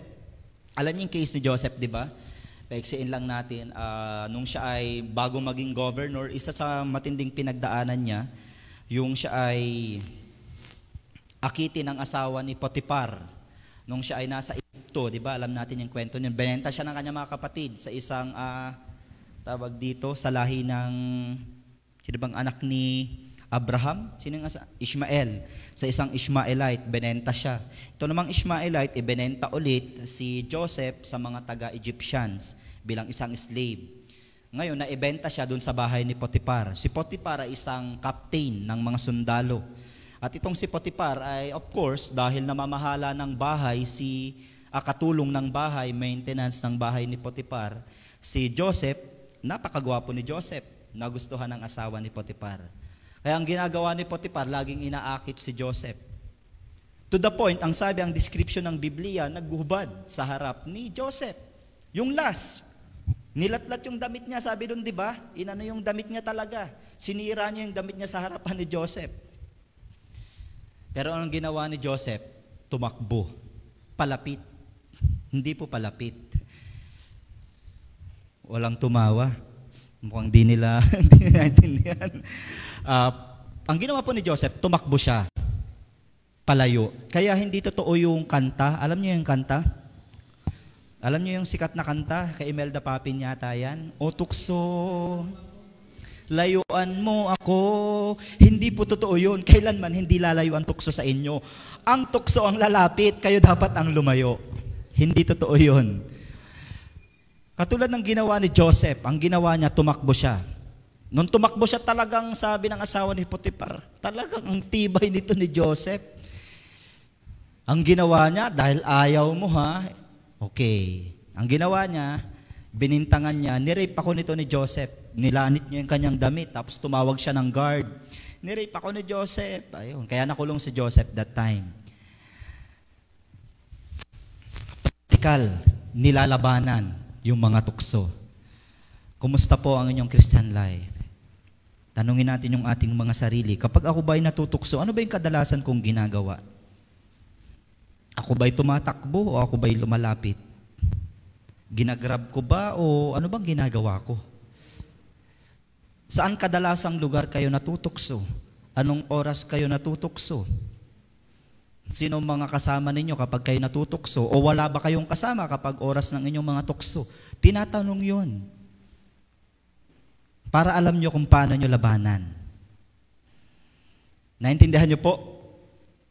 alam niyo yung case ni Joseph, di ba? Paiksiin lang natin, uh, nung siya ay bago maging governor, isa sa matinding pinagdaanan niya, yung siya ay akitin ng asawa ni Potiphar. Nung siya ay nasa Egypto, di ba? Alam natin yung kwento niya. Benenta siya ng kanyang mga kapatid sa isang, uh, tawag dito, sa lahi ng, sino bang anak ni Abraham? Sino yung? Ishmael. Sa isang Ishmaelite, benenta siya. Ito namang Ishmaelite, ibinenta ulit si Joseph sa mga taga-Egyptians bilang isang slave. Ngayon, naibenta siya dun sa bahay ni Potiphar. Si Potiphar ay isang captain ng mga sundalo. At itong si Potiphar ay, of course, dahil namamahala ng bahay, si ah, katulong ng bahay, maintenance ng bahay ni Potiphar, si Joseph, napakagwapo ni Joseph, nagustuhan ng asawa ni Potiphar. Kaya ang ginagawa ni Potiphar, laging inaakit si Joseph. To the point, ang sabi, ang description ng Biblia, naghuhubad sa harap ni Joseph. Yung last, nilatlat yung damit niya, sabi doon, di ba? Inano yung damit niya talaga. Sinira niya yung damit niya sa harapan ni Joseph. Pero anong ginawa ni Joseph? Tumakbo. Palapit. Hindi po palapit. Walang tumawa. Mukhang di nila, di naintindihan. Uh, ang ginawa po ni Joseph, tumakbo siya. Palayo. Kaya hindi totoo yung kanta. Alam niyo yung kanta? Alam niyo yung sikat na kanta? Kay Imelda Papin yata yan. O tukso, layuan mo ako. Hindi po totoo yun. Kailanman hindi lalayo ang tukso sa inyo. Ang tukso ang lalapit, kayo dapat ang lumayo. Hindi totoo yun. Katulad ng ginawa ni Joseph, ang ginawa niya, tumakbo siya. Nung tumakbo siya talagang sabi ng asawa ni Potiphar, talagang ang tibay nito ni Joseph. Ang ginawa niya, dahil ayaw mo ha, okay. Ang ginawa niya, binintangan niya, nirape ako nito ni Joseph. Nilanit niya yung kanyang damit, tapos tumawag siya ng guard. Nirape ako ni Joseph. Ayun, kaya nakulong si Joseph that time. Practical, nilalabanan yung mga tukso. Kumusta po ang inyong Christian life? Tanungin natin yung ating mga sarili. Kapag ako ba'y natutukso, ano ba yung kadalasan kong ginagawa? Ako ba'y tumatakbo o ako ba'y lumalapit? Ginagrab ko ba o ano bang ginagawa ko? Saan kadalasang lugar kayo natutukso? Anong oras kayo natutukso? Sino mga kasama ninyo kapag kayo natutukso? O wala ba kayong kasama kapag oras ng inyong mga tukso? Tinatanong yon. Para alam nyo kung paano nyo labanan. Naintindihan nyo po?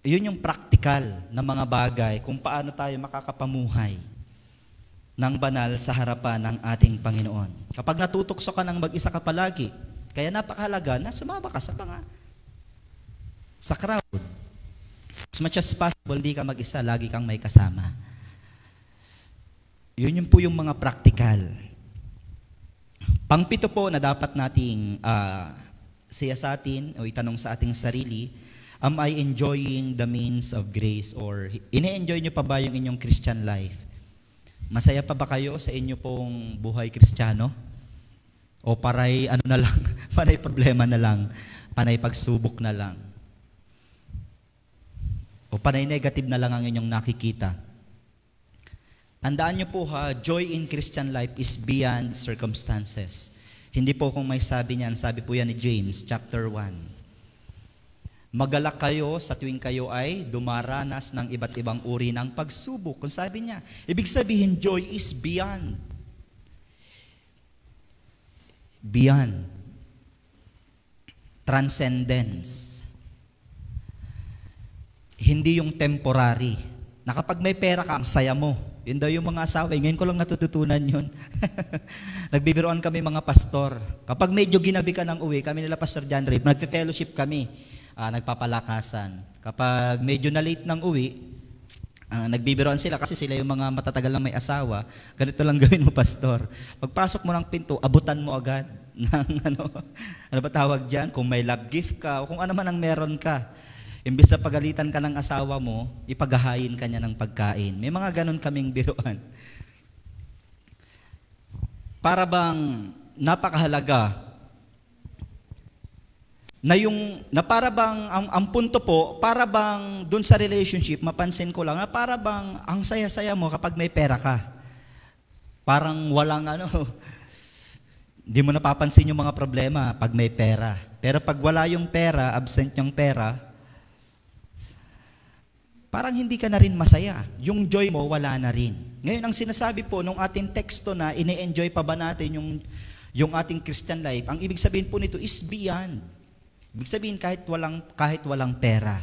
Yun yung practical na mga bagay kung paano tayo makakapamuhay ng banal sa harapan ng ating Panginoon. Kapag natutukso ka ng mag-isa ka palagi, kaya napakahalaga na sumama ka sa mga sa crowd. As much as possible, di ka mag-isa, lagi kang may kasama. Yun yung po yung mga practical. Pangpito po na dapat nating uh, siya sa atin o itanong sa ating sarili, am I enjoying the means of grace or ine-enjoy nyo pa ba yung inyong Christian life? Masaya pa ba kayo sa inyo pong buhay kristyano? O paray ano na lang, panay problema na lang, panay pagsubok na lang? O panay negative na lang ang inyong nakikita? Tandaan niyo po ha, joy in Christian life is beyond circumstances. Hindi po kung may sabi niyan, sabi po yan ni James, chapter 1. Magalak kayo sa tuwing kayo ay dumaranas ng iba't ibang uri ng pagsubok. Kung sabi niya, ibig sabihin, joy is beyond. Beyond. Transcendence. Hindi yung temporary. Na may pera ka, ang saya mo. Yun daw yung mga asawa. Ngayon ko lang natututunan yun. Nagbibiroan kami mga pastor. Kapag medyo ginabi ka ng uwi, kami nila Pastor John Ray, nagpe-fellowship kami, uh, nagpapalakasan. Kapag medyo na late ng uwi, uh, nagbibiroan sila kasi sila yung mga matatagal lang may asawa. Ganito lang gawin mo, pastor. Pagpasok mo ng pinto, abutan mo agad ng ano, ano ba tawag diyan? Kung may love gift ka o kung ano man ang meron ka. Imbis na pagalitan ka ng asawa mo, ipagahayin ka niya ng pagkain. May mga ganun kaming biruan. Para bang napakahalaga na yung na para bang ang, ang punto po para bang dun sa relationship mapansin ko lang na para bang ang saya-saya mo kapag may pera ka parang walang ano hindi mo napapansin yung mga problema pag may pera pero pag wala yung pera absent yung pera parang hindi ka na rin masaya. Yung joy mo, wala na rin. Ngayon, ang sinasabi po nung ating teksto na ine-enjoy pa ba natin yung, yung ating Christian life, ang ibig sabihin po nito is beyond. Ibig sabihin kahit walang, kahit walang pera.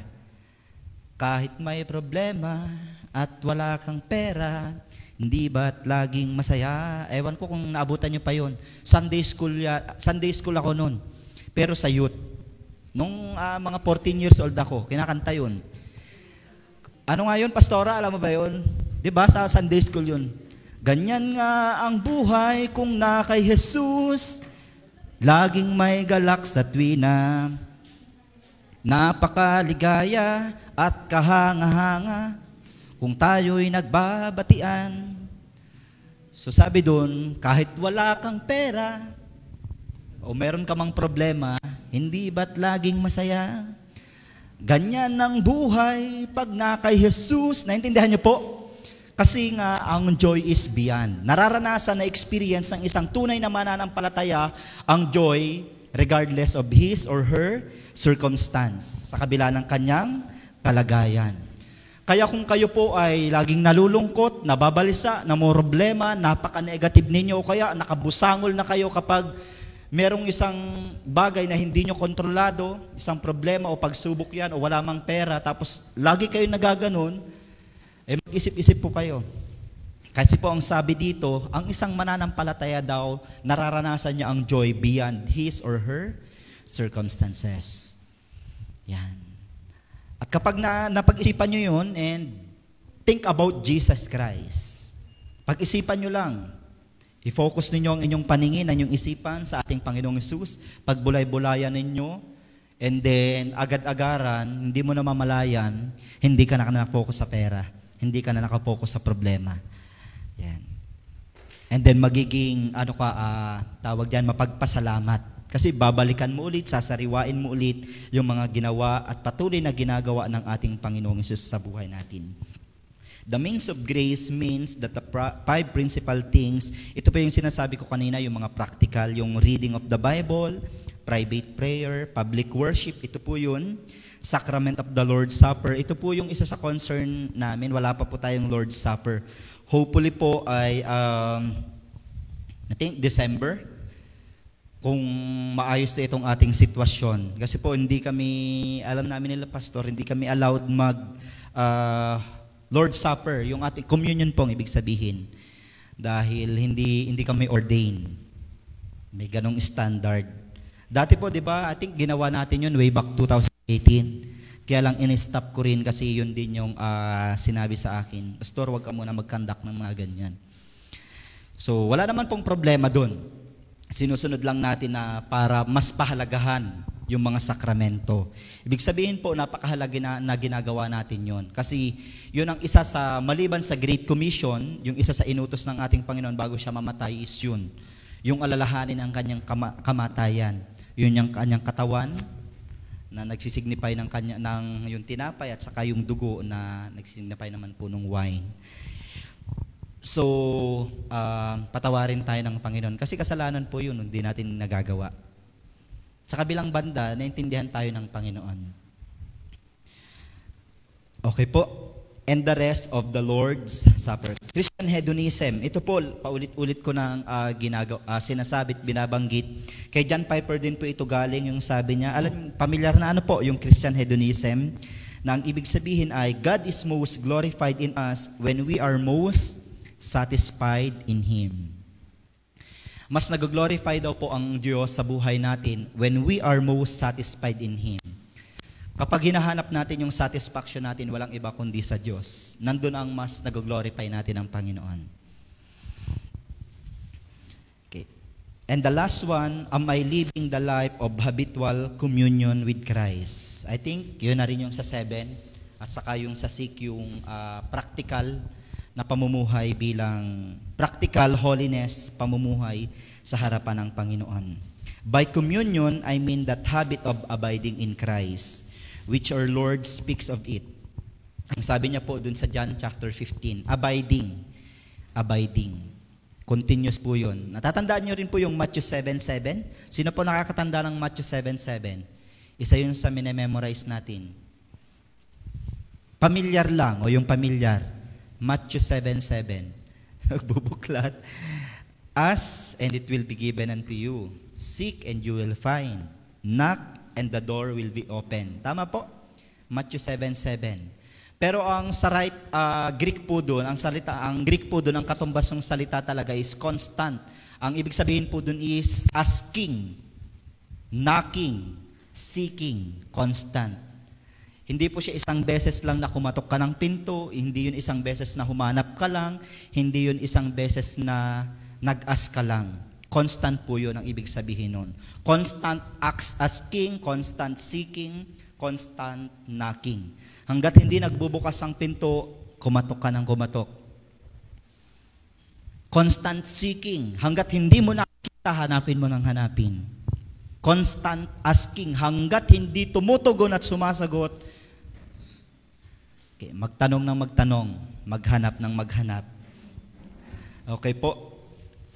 Kahit may problema at wala kang pera, hindi ba't laging masaya? Ewan ko kung naabutan niyo pa yon. Sunday school, ya, Sunday school ako noon. Pero sa youth. Nung uh, mga 14 years old ako, kinakanta yun. Ano nga yun, pastora? Alam mo ba yun? Ba sa Sunday school yun? Ganyan nga ang buhay kung na kay Jesus, laging may galak sa tuwina. Napakaligaya at kahanga-hanga kung tayo'y nagbabatian. So sabi doon, kahit wala kang pera o meron ka mang problema, hindi ba't laging masaya? Ganyan ang buhay pag na kay Jesus. Naintindihan niyo po? Kasi nga, ang joy is beyond. Nararanasan na experience ng isang tunay na mananampalataya ang joy regardless of his or her circumstance sa kabila ng kanyang kalagayan. Kaya kung kayo po ay laging nalulungkot, nababalisa, na problema, napaka-negative ninyo, o kaya nakabusangol na kayo kapag merong isang bagay na hindi nyo kontrolado, isang problema o pagsubok yan o wala mang pera, tapos lagi kayo nagaganon, eh mag-isip-isip po kayo. Kasi po ang sabi dito, ang isang mananampalataya daw, nararanasan niya ang joy beyond his or her circumstances. Yan. At kapag na, napag-isipan nyo yun and think about Jesus Christ, pag-isipan nyo lang, I-focus ninyo ang inyong paningin, ang inyong isipan sa ating Panginoong Yesus. Pagbulay-bulayan ninyo, and then agad-agaran, hindi mo na mamalayan, hindi ka na nakapokus sa pera. Hindi ka na nakapokus sa problema. Yan. And then magiging, ano ka, uh, tawag diyan mapagpasalamat. Kasi babalikan mo ulit, sasariwain mo ulit yung mga ginawa at patuloy na ginagawa ng ating Panginoong Yesus sa buhay natin. The means of grace means that the five principal things, ito pa yung sinasabi ko kanina, yung mga practical, yung reading of the Bible, private prayer, public worship, ito po yun. Sacrament of the Lord's Supper, ito po yung isa sa concern namin. Wala pa po tayong Lord's Supper. Hopefully po ay, um, I think December, kung maayos na itong ating sitwasyon. Kasi po hindi kami, alam namin nila pastor, hindi kami allowed mag, uh, Lord's Supper, yung ating communion pong ibig sabihin. Dahil hindi hindi kami ordained. May ganong standard. Dati po, di ba, I think ginawa natin yun way back 2018. Kaya lang in-stop ko rin kasi yun din yung uh, sinabi sa akin, Pastor, wag ka muna mag-conduct ng mga ganyan. So, wala naman pong problema doon. sinusunod lang natin na para mas pahalagahan yung mga sakramento. Ibig sabihin po, napakahalaga na, na ginagawa natin yon. Kasi yun ang isa sa, maliban sa Great Commission, yung isa sa inutos ng ating Panginoon bago siya mamatay is yun. Yung alalahanin ang kanyang kama, kamatayan. Yun yung kanyang katawan na nagsisignify ng kanya ng yung tinapay at saka yung dugo na nagsisignify naman po ng wine. So, uh, patawarin tayo ng Panginoon kasi kasalanan po yun, hindi natin nagagawa. Sa kabilang banda, naintindihan tayo ng Panginoon. Okay po. And the rest of the Lord's Supper. Christian hedonism. Ito po, paulit-ulit ko nang uh, ginagawa, uh, sinasabit, binabanggit. Kay John Piper din po ito galing yung sabi niya. Alam, pamilyar na ano po yung Christian hedonism na ang ibig sabihin ay God is most glorified in us when we are most satisfied in Him. Mas nag-glorify daw po ang Diyos sa buhay natin when we are most satisfied in Him. Kapag hinahanap natin yung satisfaction natin, walang iba kundi sa Diyos. Nandun ang mas nag-glorify natin ang Panginoon. Okay. And the last one, am I living the life of habitual communion with Christ? I think yun na rin yung sa 7 at saka yung sa 6 yung uh, practical na pamumuhay bilang practical holiness pamumuhay sa harapan ng Panginoon. By communion, I mean that habit of abiding in Christ which our Lord speaks of it. Ang sabi niya po dun sa John chapter 15, abiding, abiding. Continuous po yun. Natatandaan niyo rin po yung Matthew 7.7? Sino po nakakatanda ng Matthew 7.7? Isa yun sa minememorize natin. Pamilyar lang, o yung pamilyar. Matthew 7.7. Nagbubuklat. Ask, and it will be given unto you. Seek, and you will find. Knock, and the door will be open. Tama po? Matthew 7:7. Pero ang sa right uh, Greek po doon, ang salita, ang Greek po doon, ang katumbas ng salita talaga is constant. Ang ibig sabihin po doon is asking, knocking, seeking, constant. Hindi po siya isang beses lang na kumatok ka ng pinto, hindi yun isang beses na humanap ka lang, hindi yun isang beses na nag-ask ka lang. Constant po yun ang ibig sabihin nun. Constant asking, constant seeking, constant knocking. Hanggat hindi nagbubukas ang pinto, kumatok ka ng kumatok. Constant seeking. Hanggat hindi mo nakikita, hanapin mo ng hanapin. Constant asking. Hanggat hindi tumutugon at sumasagot, okay, magtanong ng magtanong, maghanap ng maghanap. Okay po,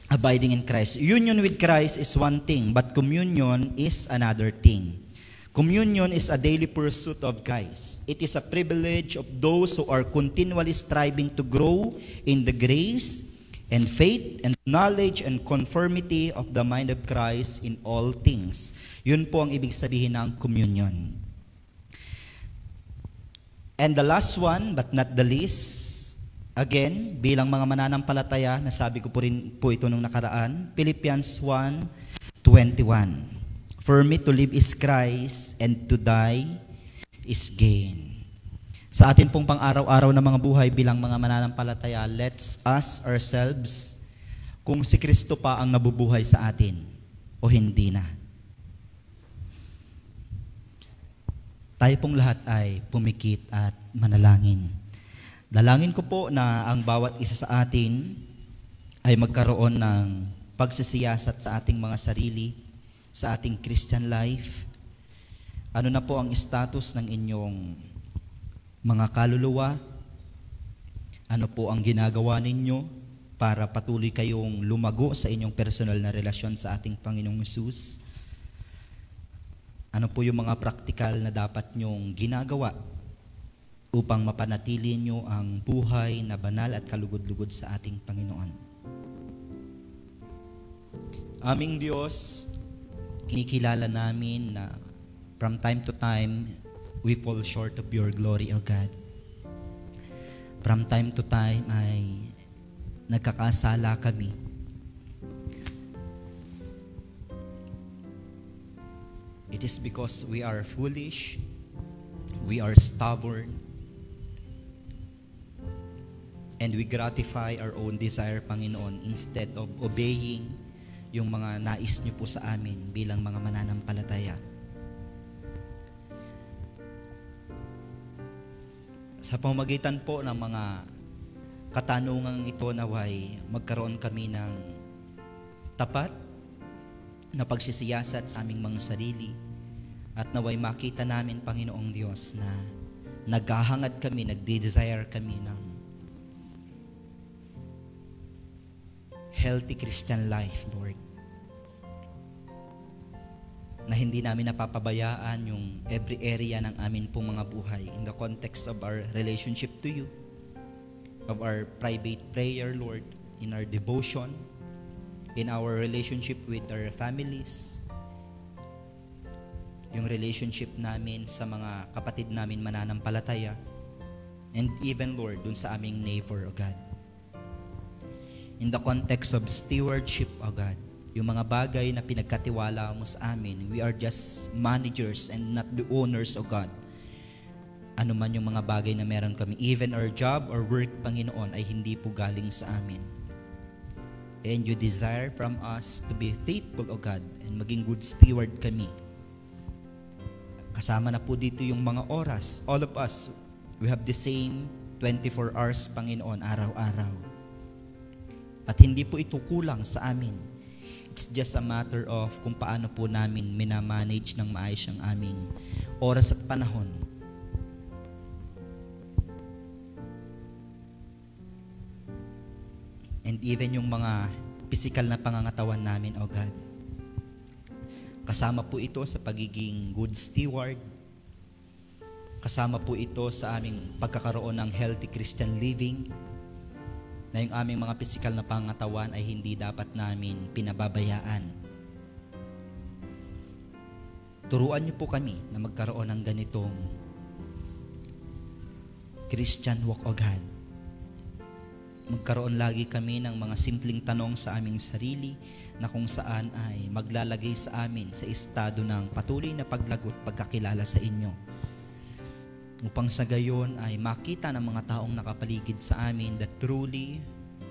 abiding in Christ. Union with Christ is one thing, but communion is another thing. Communion is a daily pursuit of Christ. It is a privilege of those who are continually striving to grow in the grace and faith and knowledge and conformity of the mind of Christ in all things. Yun po ang ibig sabihin ng communion. And the last one, but not the least, Again, bilang mga mananampalataya, nasabi ko po rin po ito nung nakaraan, Philippians 1:21. For me to live is Christ and to die is gain. Sa atin pong pang-araw-araw na mga buhay bilang mga mananampalataya, let's ask ourselves kung si Kristo pa ang nabubuhay sa atin o hindi na. Tayo pong lahat ay pumikit at manalangin. Dalangin ko po na ang bawat isa sa atin ay magkaroon ng pagsisiyasat sa ating mga sarili, sa ating Christian life. Ano na po ang status ng inyong mga kaluluwa? Ano po ang ginagawa ninyo para patuloy kayong lumago sa inyong personal na relasyon sa ating Panginoong Yesus? Ano po yung mga praktikal na dapat nyong ginagawa upang mapanatili nyo ang buhay na banal at kalugod-lugod sa ating Panginoon. Aming Diyos, kinikilala namin na from time to time, we fall short of your glory, O God. From time to time ay nagkakasala kami. It is because we are foolish, we are stubborn, and we gratify our own desire, Panginoon, instead of obeying yung mga nais niyo po sa amin bilang mga mananampalataya. Sa pamamagitan po ng mga katanungang ito naway magkaroon kami ng tapat na pagsisiyasat sa aming mga sarili at naway makita namin, Panginoong Diyos, na naghahangad kami, nagde-desire kami ng healthy Christian life, Lord. Na hindi namin napapabayaan yung every area ng amin pong mga buhay in the context of our relationship to you, of our private prayer, Lord, in our devotion, in our relationship with our families, yung relationship namin sa mga kapatid namin mananampalataya, and even, Lord, dun sa aming neighbor, O God. In the context of stewardship, O God, yung mga bagay na pinagkatiwala mo sa amin, we are just managers and not the owners, O God. Ano man yung mga bagay na meron kami, even our job or work, Panginoon, ay hindi po galing sa amin. And you desire from us to be faithful, O God, and maging good steward kami Kasama na po dito yung mga oras. All of us, we have the same 24 hours, Panginoon, araw-araw. At hindi po ito kulang sa amin. It's just a matter of kung paano po namin minamanage ng maayos ang aming oras at panahon. And even yung mga physical na pangangatawan namin, O God. Kasama po ito sa pagiging good steward. Kasama po ito sa aming pagkakaroon ng healthy Christian living na yung aming mga pisikal na pangatawan ay hindi dapat namin pinababayaan. Turuan niyo po kami na magkaroon ng ganitong Christian walk o God. Magkaroon lagi kami ng mga simpleng tanong sa aming sarili na kung saan ay maglalagay sa amin sa estado ng patuloy na paglagot pagkakilala sa inyo. Upang sa gayon ay makita ng mga taong nakapaligid sa amin that truly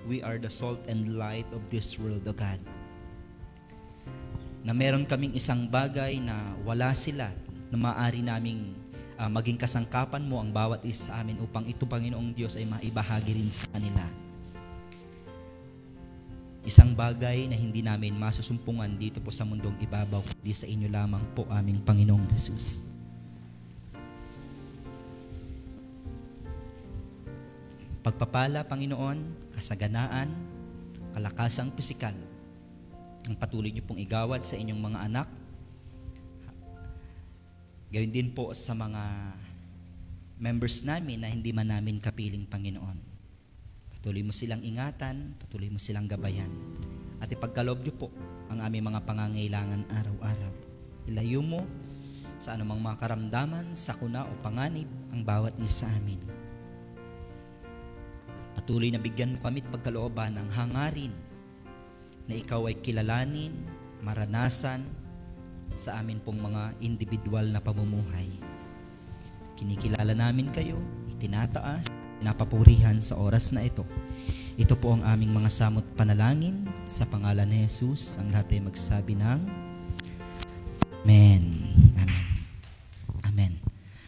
we are the salt and light of this world, O God. Na meron kaming isang bagay na wala sila na maaari naming uh, maging kasangkapan mo ang bawat isa sa amin upang ito, Panginoong Diyos, ay maibahagi rin sa kanila. Isang bagay na hindi namin masusumpungan dito po sa mundong ibabaw, kundi sa inyo lamang po aming Panginoong Jesus. Pagpapala, Panginoon, kasaganaan, kalakasang pisikal, ang patuloy niyo pong igawad sa inyong mga anak. Gawin din po sa mga members namin na hindi man namin kapiling Panginoon. Patuloy mo silang ingatan, patuloy mo silang gabayan. At ipagkaloob niyo po ang aming mga pangangailangan araw-araw. Ilayo mo sa anumang mga karamdaman, sakuna o panganib ang bawat isa amin. Patuloy na bigyan mo kami at pagkalooban ng hangarin na ikaw ay kilalanin, maranasan sa amin pong mga individual na pamumuhay. Kinikilala namin kayo, itinataas, napapurihan sa oras na ito. Ito po ang aming mga samot panalangin sa pangalan ni Jesus. Ang lahat ay magsabi ng Amen. Amen.